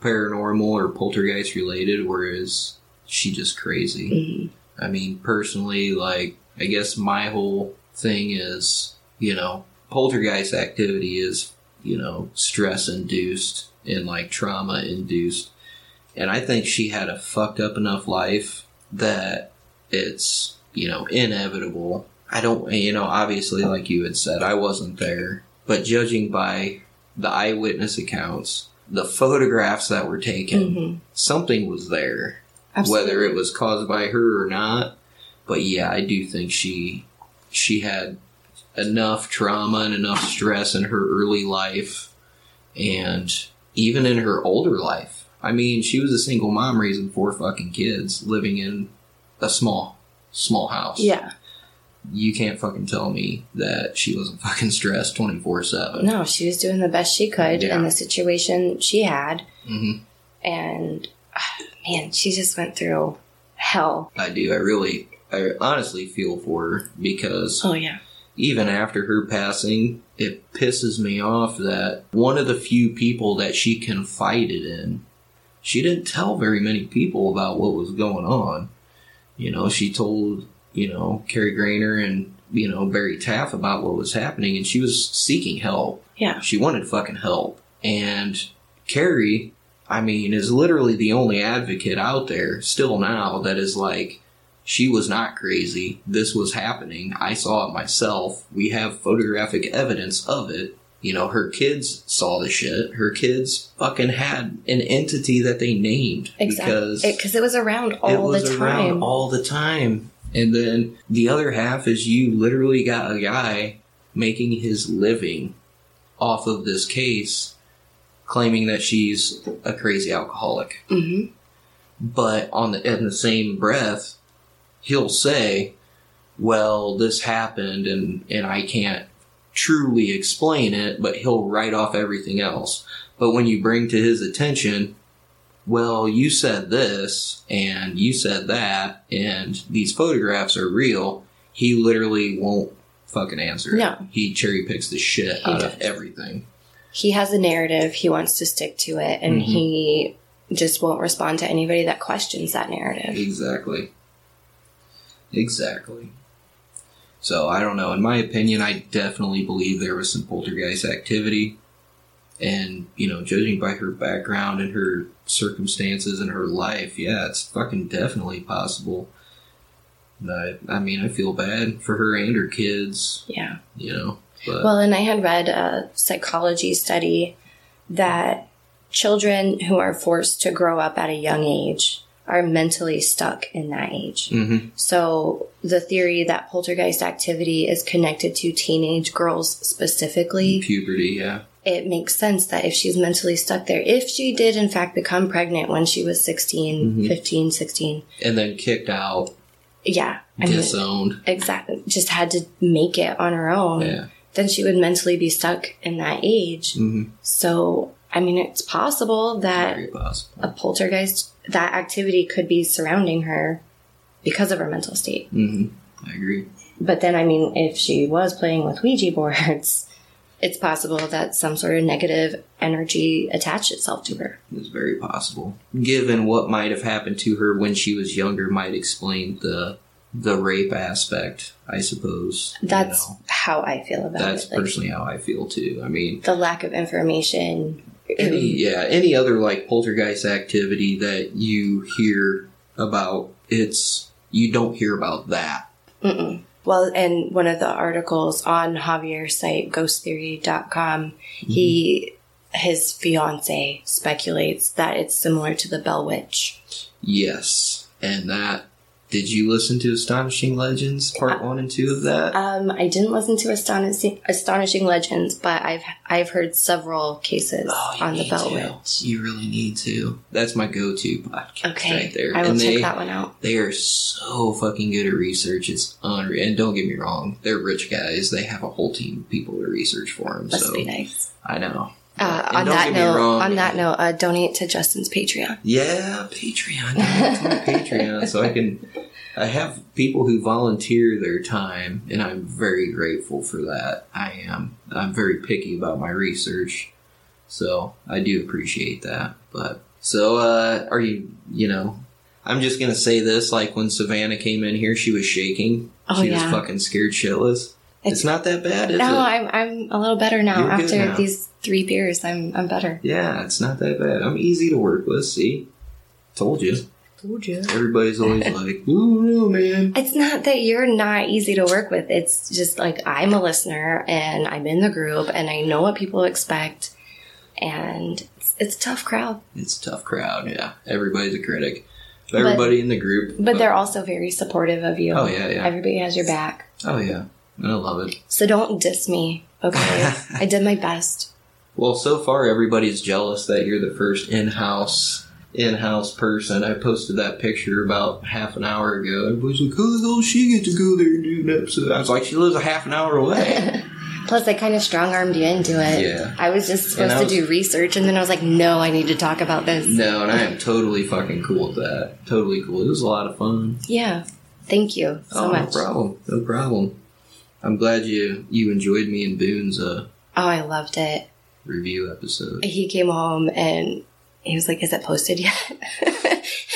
H: paranormal or poltergeist related, or is she just crazy?
B: Mhm.
H: I mean, personally, like, I guess my whole thing is, you know, poltergeist activity is, you know, stress induced and like trauma induced. And I think she had a fucked up enough life that it's, you know, inevitable. I don't, you know, obviously, like you had said, I wasn't there. But judging by the eyewitness accounts, the photographs that were taken,
B: Mhm.
H: something was there
B: Absolutely.
H: whether it was caused by her or not. But yeah, I do think she she had enough trauma and enough stress in her early life and even in her older life. I mean, she was a single mom raising four fucking kids living in a small small house.
B: Yeah.
H: You can't fucking tell me that she wasn't fucking stressed 24/7.
B: No, she was doing the best she could
H: Yeah.
B: in the situation she had.
H: Mhm.
B: And ah, man, she just went through hell.
H: I do. I really I honestly feel for her because
B: Oh, yeah.
H: even after her passing, it pisses me off that one of the few people that she confided in, she didn't tell very many people about what was going on. You know, she told, you know, Kerry Gaynor and, you know, Barry Taff about what was happening and she was seeking help.
B: Yeah.
H: She wanted fucking help. And Kerry, I mean, is literally the only advocate out there still now that is like, she was not crazy. This was happening. I saw it myself. We have photographic evidence of it. You know, her kids saw the shit. Her kids fucking had an entity that they named
B: Exactly.
H: because
B: Because it, was around all it
H: was
B: the
H: around
B: time.
H: all the time. And then the other half is you literally got a guy making his living off of this case, claiming that she's a crazy alcoholic.
B: hmm
H: But on the in the same breath, he'll say, "Well, this happened, and and I can't truly explain it," but he'll write off everything else. But when you bring to his attention, well, you said this, and you said that, and these photographs are real, he literally won't fucking answer. it.
B: No.
H: he cherry picks the shit
B: He
H: out of everything.
B: He has a narrative. He wants to stick to it. And
H: Mhm.
B: he just won't respond to anybody that questions that narrative.
H: Exactly. Exactly. So I don't know. In my opinion, I definitely believe there was some poltergeist activity. And, you know, judging by her background and her circumstances and her life, yeah, it's fucking definitely possible. But, I mean, I feel bad for her and her kids,
B: Yeah.
H: you know. But
B: Well, and I had read a psychology study that children who are forced to grow up at a young age are mentally stuck in that age.
H: Mhm.
B: So the theory that poltergeist activity is connected to teenage girls specifically,
H: puberty, yeah.
B: it makes sense that if she's mentally stuck there, if she did in fact become pregnant when she was 16,
H: Mhm.
B: 15, 16,
H: And then kicked out,
B: yeah, I mean,
H: disowned.
B: exactly, just had to make it on her own,
H: Yeah.
B: then she would mentally be stuck in that age.
H: hmm
B: So, I mean, it's possible that
H: possible.
B: a poltergeist, that activity could be surrounding her because of her mental state.
H: hmm I agree.
B: But then, I mean, if she was playing with Ouija boards, it's possible that some sort of negative energy attached itself to her.
H: It's very possible. Given what might have happened to her when she was younger, might explain the the rape aspect. I suppose. you
B: That's
H: know.
B: how I feel about
H: that's
B: it. Like,
H: personally how I feel too. I mean,
B: the lack of information.
H: Any yeah, any other like poltergeist activity that you hear about, it's you don't hear about that.
B: Mm-mm. Well, and one of the articles on Javier's site, ghosttheory.com, mm-hmm. he, his fiance speculates that it's similar to the Bell Witch.
H: Yes, and that. Did you listen to Astonishing Legends Part One and Two of that?
B: Um, I didn't listen to Astonishing, Astonishing Legends, but I've I've heard several cases
H: Oh,
B: on the
H: need
B: Bell
H: to.
B: Witch.
H: You really need to. That's my go-to podcast
B: Okay,
H: right there.
B: I will
H: and
B: check
H: they,
B: that one out.
H: They are so fucking good at research. It's unreal. And don't get me wrong, they're rich guys. They have a whole team of people to research for them.
B: Must
H: so
B: be nice.
H: I know.
B: Uh, on that
H: get me
B: note, on that note, uh, donate to Justin's Patreon.
H: Yeah, Patreon. Patreon, so I can. I have people who volunteer their time, and I'm very grateful for that. I am. I'm very picky about my research, so I do appreciate that. But so, uh, are you? You know, I'm just gonna say this: like when Savannah came in here, she was shaking.
B: Oh,
H: she
B: yeah.
H: was fucking scared shitless. It's,
B: It's-
H: not that bad, is
B: No,
H: it?
B: I'm I'm a little better now.
H: You're good
B: After
H: now.
B: these three beers, I'm I'm better.
H: yeah, it's not that bad. I'm easy to work with. See, told you.
B: Told you.
H: Everybody's always like, "Ooh, no, man."
B: It's not that you're not easy to work with. It's just like I'm a listener and I'm in the group and I know what people expect, and it's, it's a tough crowd.
H: It's a tough crowd, yeah. Everybody's a critic. Everybody in the group.
B: But uh, they're also very supportive of you.
H: Oh, yeah, yeah.
B: Everybody has your back.
H: Oh, yeah. I love it.
B: So don't diss me, okay? I did my best.
H: Well, so far, everybody's jealous that you're the first in house. In-house person. I posted that picture about half an hour ago. Everybody's like, "Oh, the hell she get to go there and do an episode?" I was like, "She lives a half an hour away."
B: Plus, I kind of strong armed you into it.
H: Yeah.
B: I was just supposed
H: I
B: to do research, and then I was like, no, I need to talk about this.
H: no, and I am totally fucking cool with that. Totally cool. It was a lot of fun.
B: Yeah. Thank you so
H: oh,
B: much.
H: no problem. No problem. I'm glad you you enjoyed me and Boone's uh,
B: Oh, I loved it.
H: review episode.
B: He came home and he was like, Is it posted yet?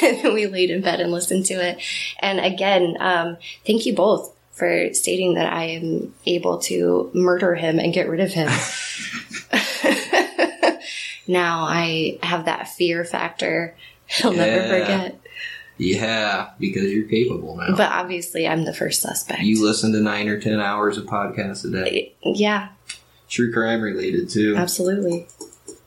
B: and then we laid in bed and listened to it. And again, um, thank you both for stating that I am able to murder him and get rid of him. now I have that fear factor he'll never forget.
H: Yeah, because you're capable now.
B: But obviously, I'm the first suspect.
H: you listen to nine or ten hours of podcasts a day.
B: yeah,
H: True crime related too.
B: absolutely.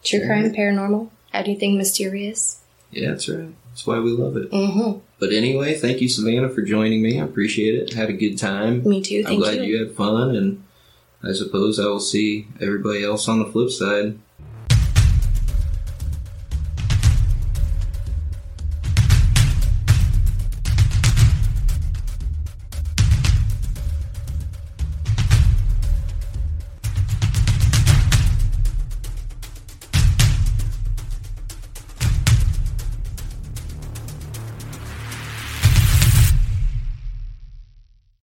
B: True crime, paranormal, anything mysterious.
H: Yeah, that's right. That's why we love it.
B: Mm-hmm.
H: But anyway, thank you, Savannah, for joining me. I appreciate it. Had a good time.
B: Me too.
H: I'm glad
B: you.
H: you had fun, and I suppose I will see everybody else on the flip side.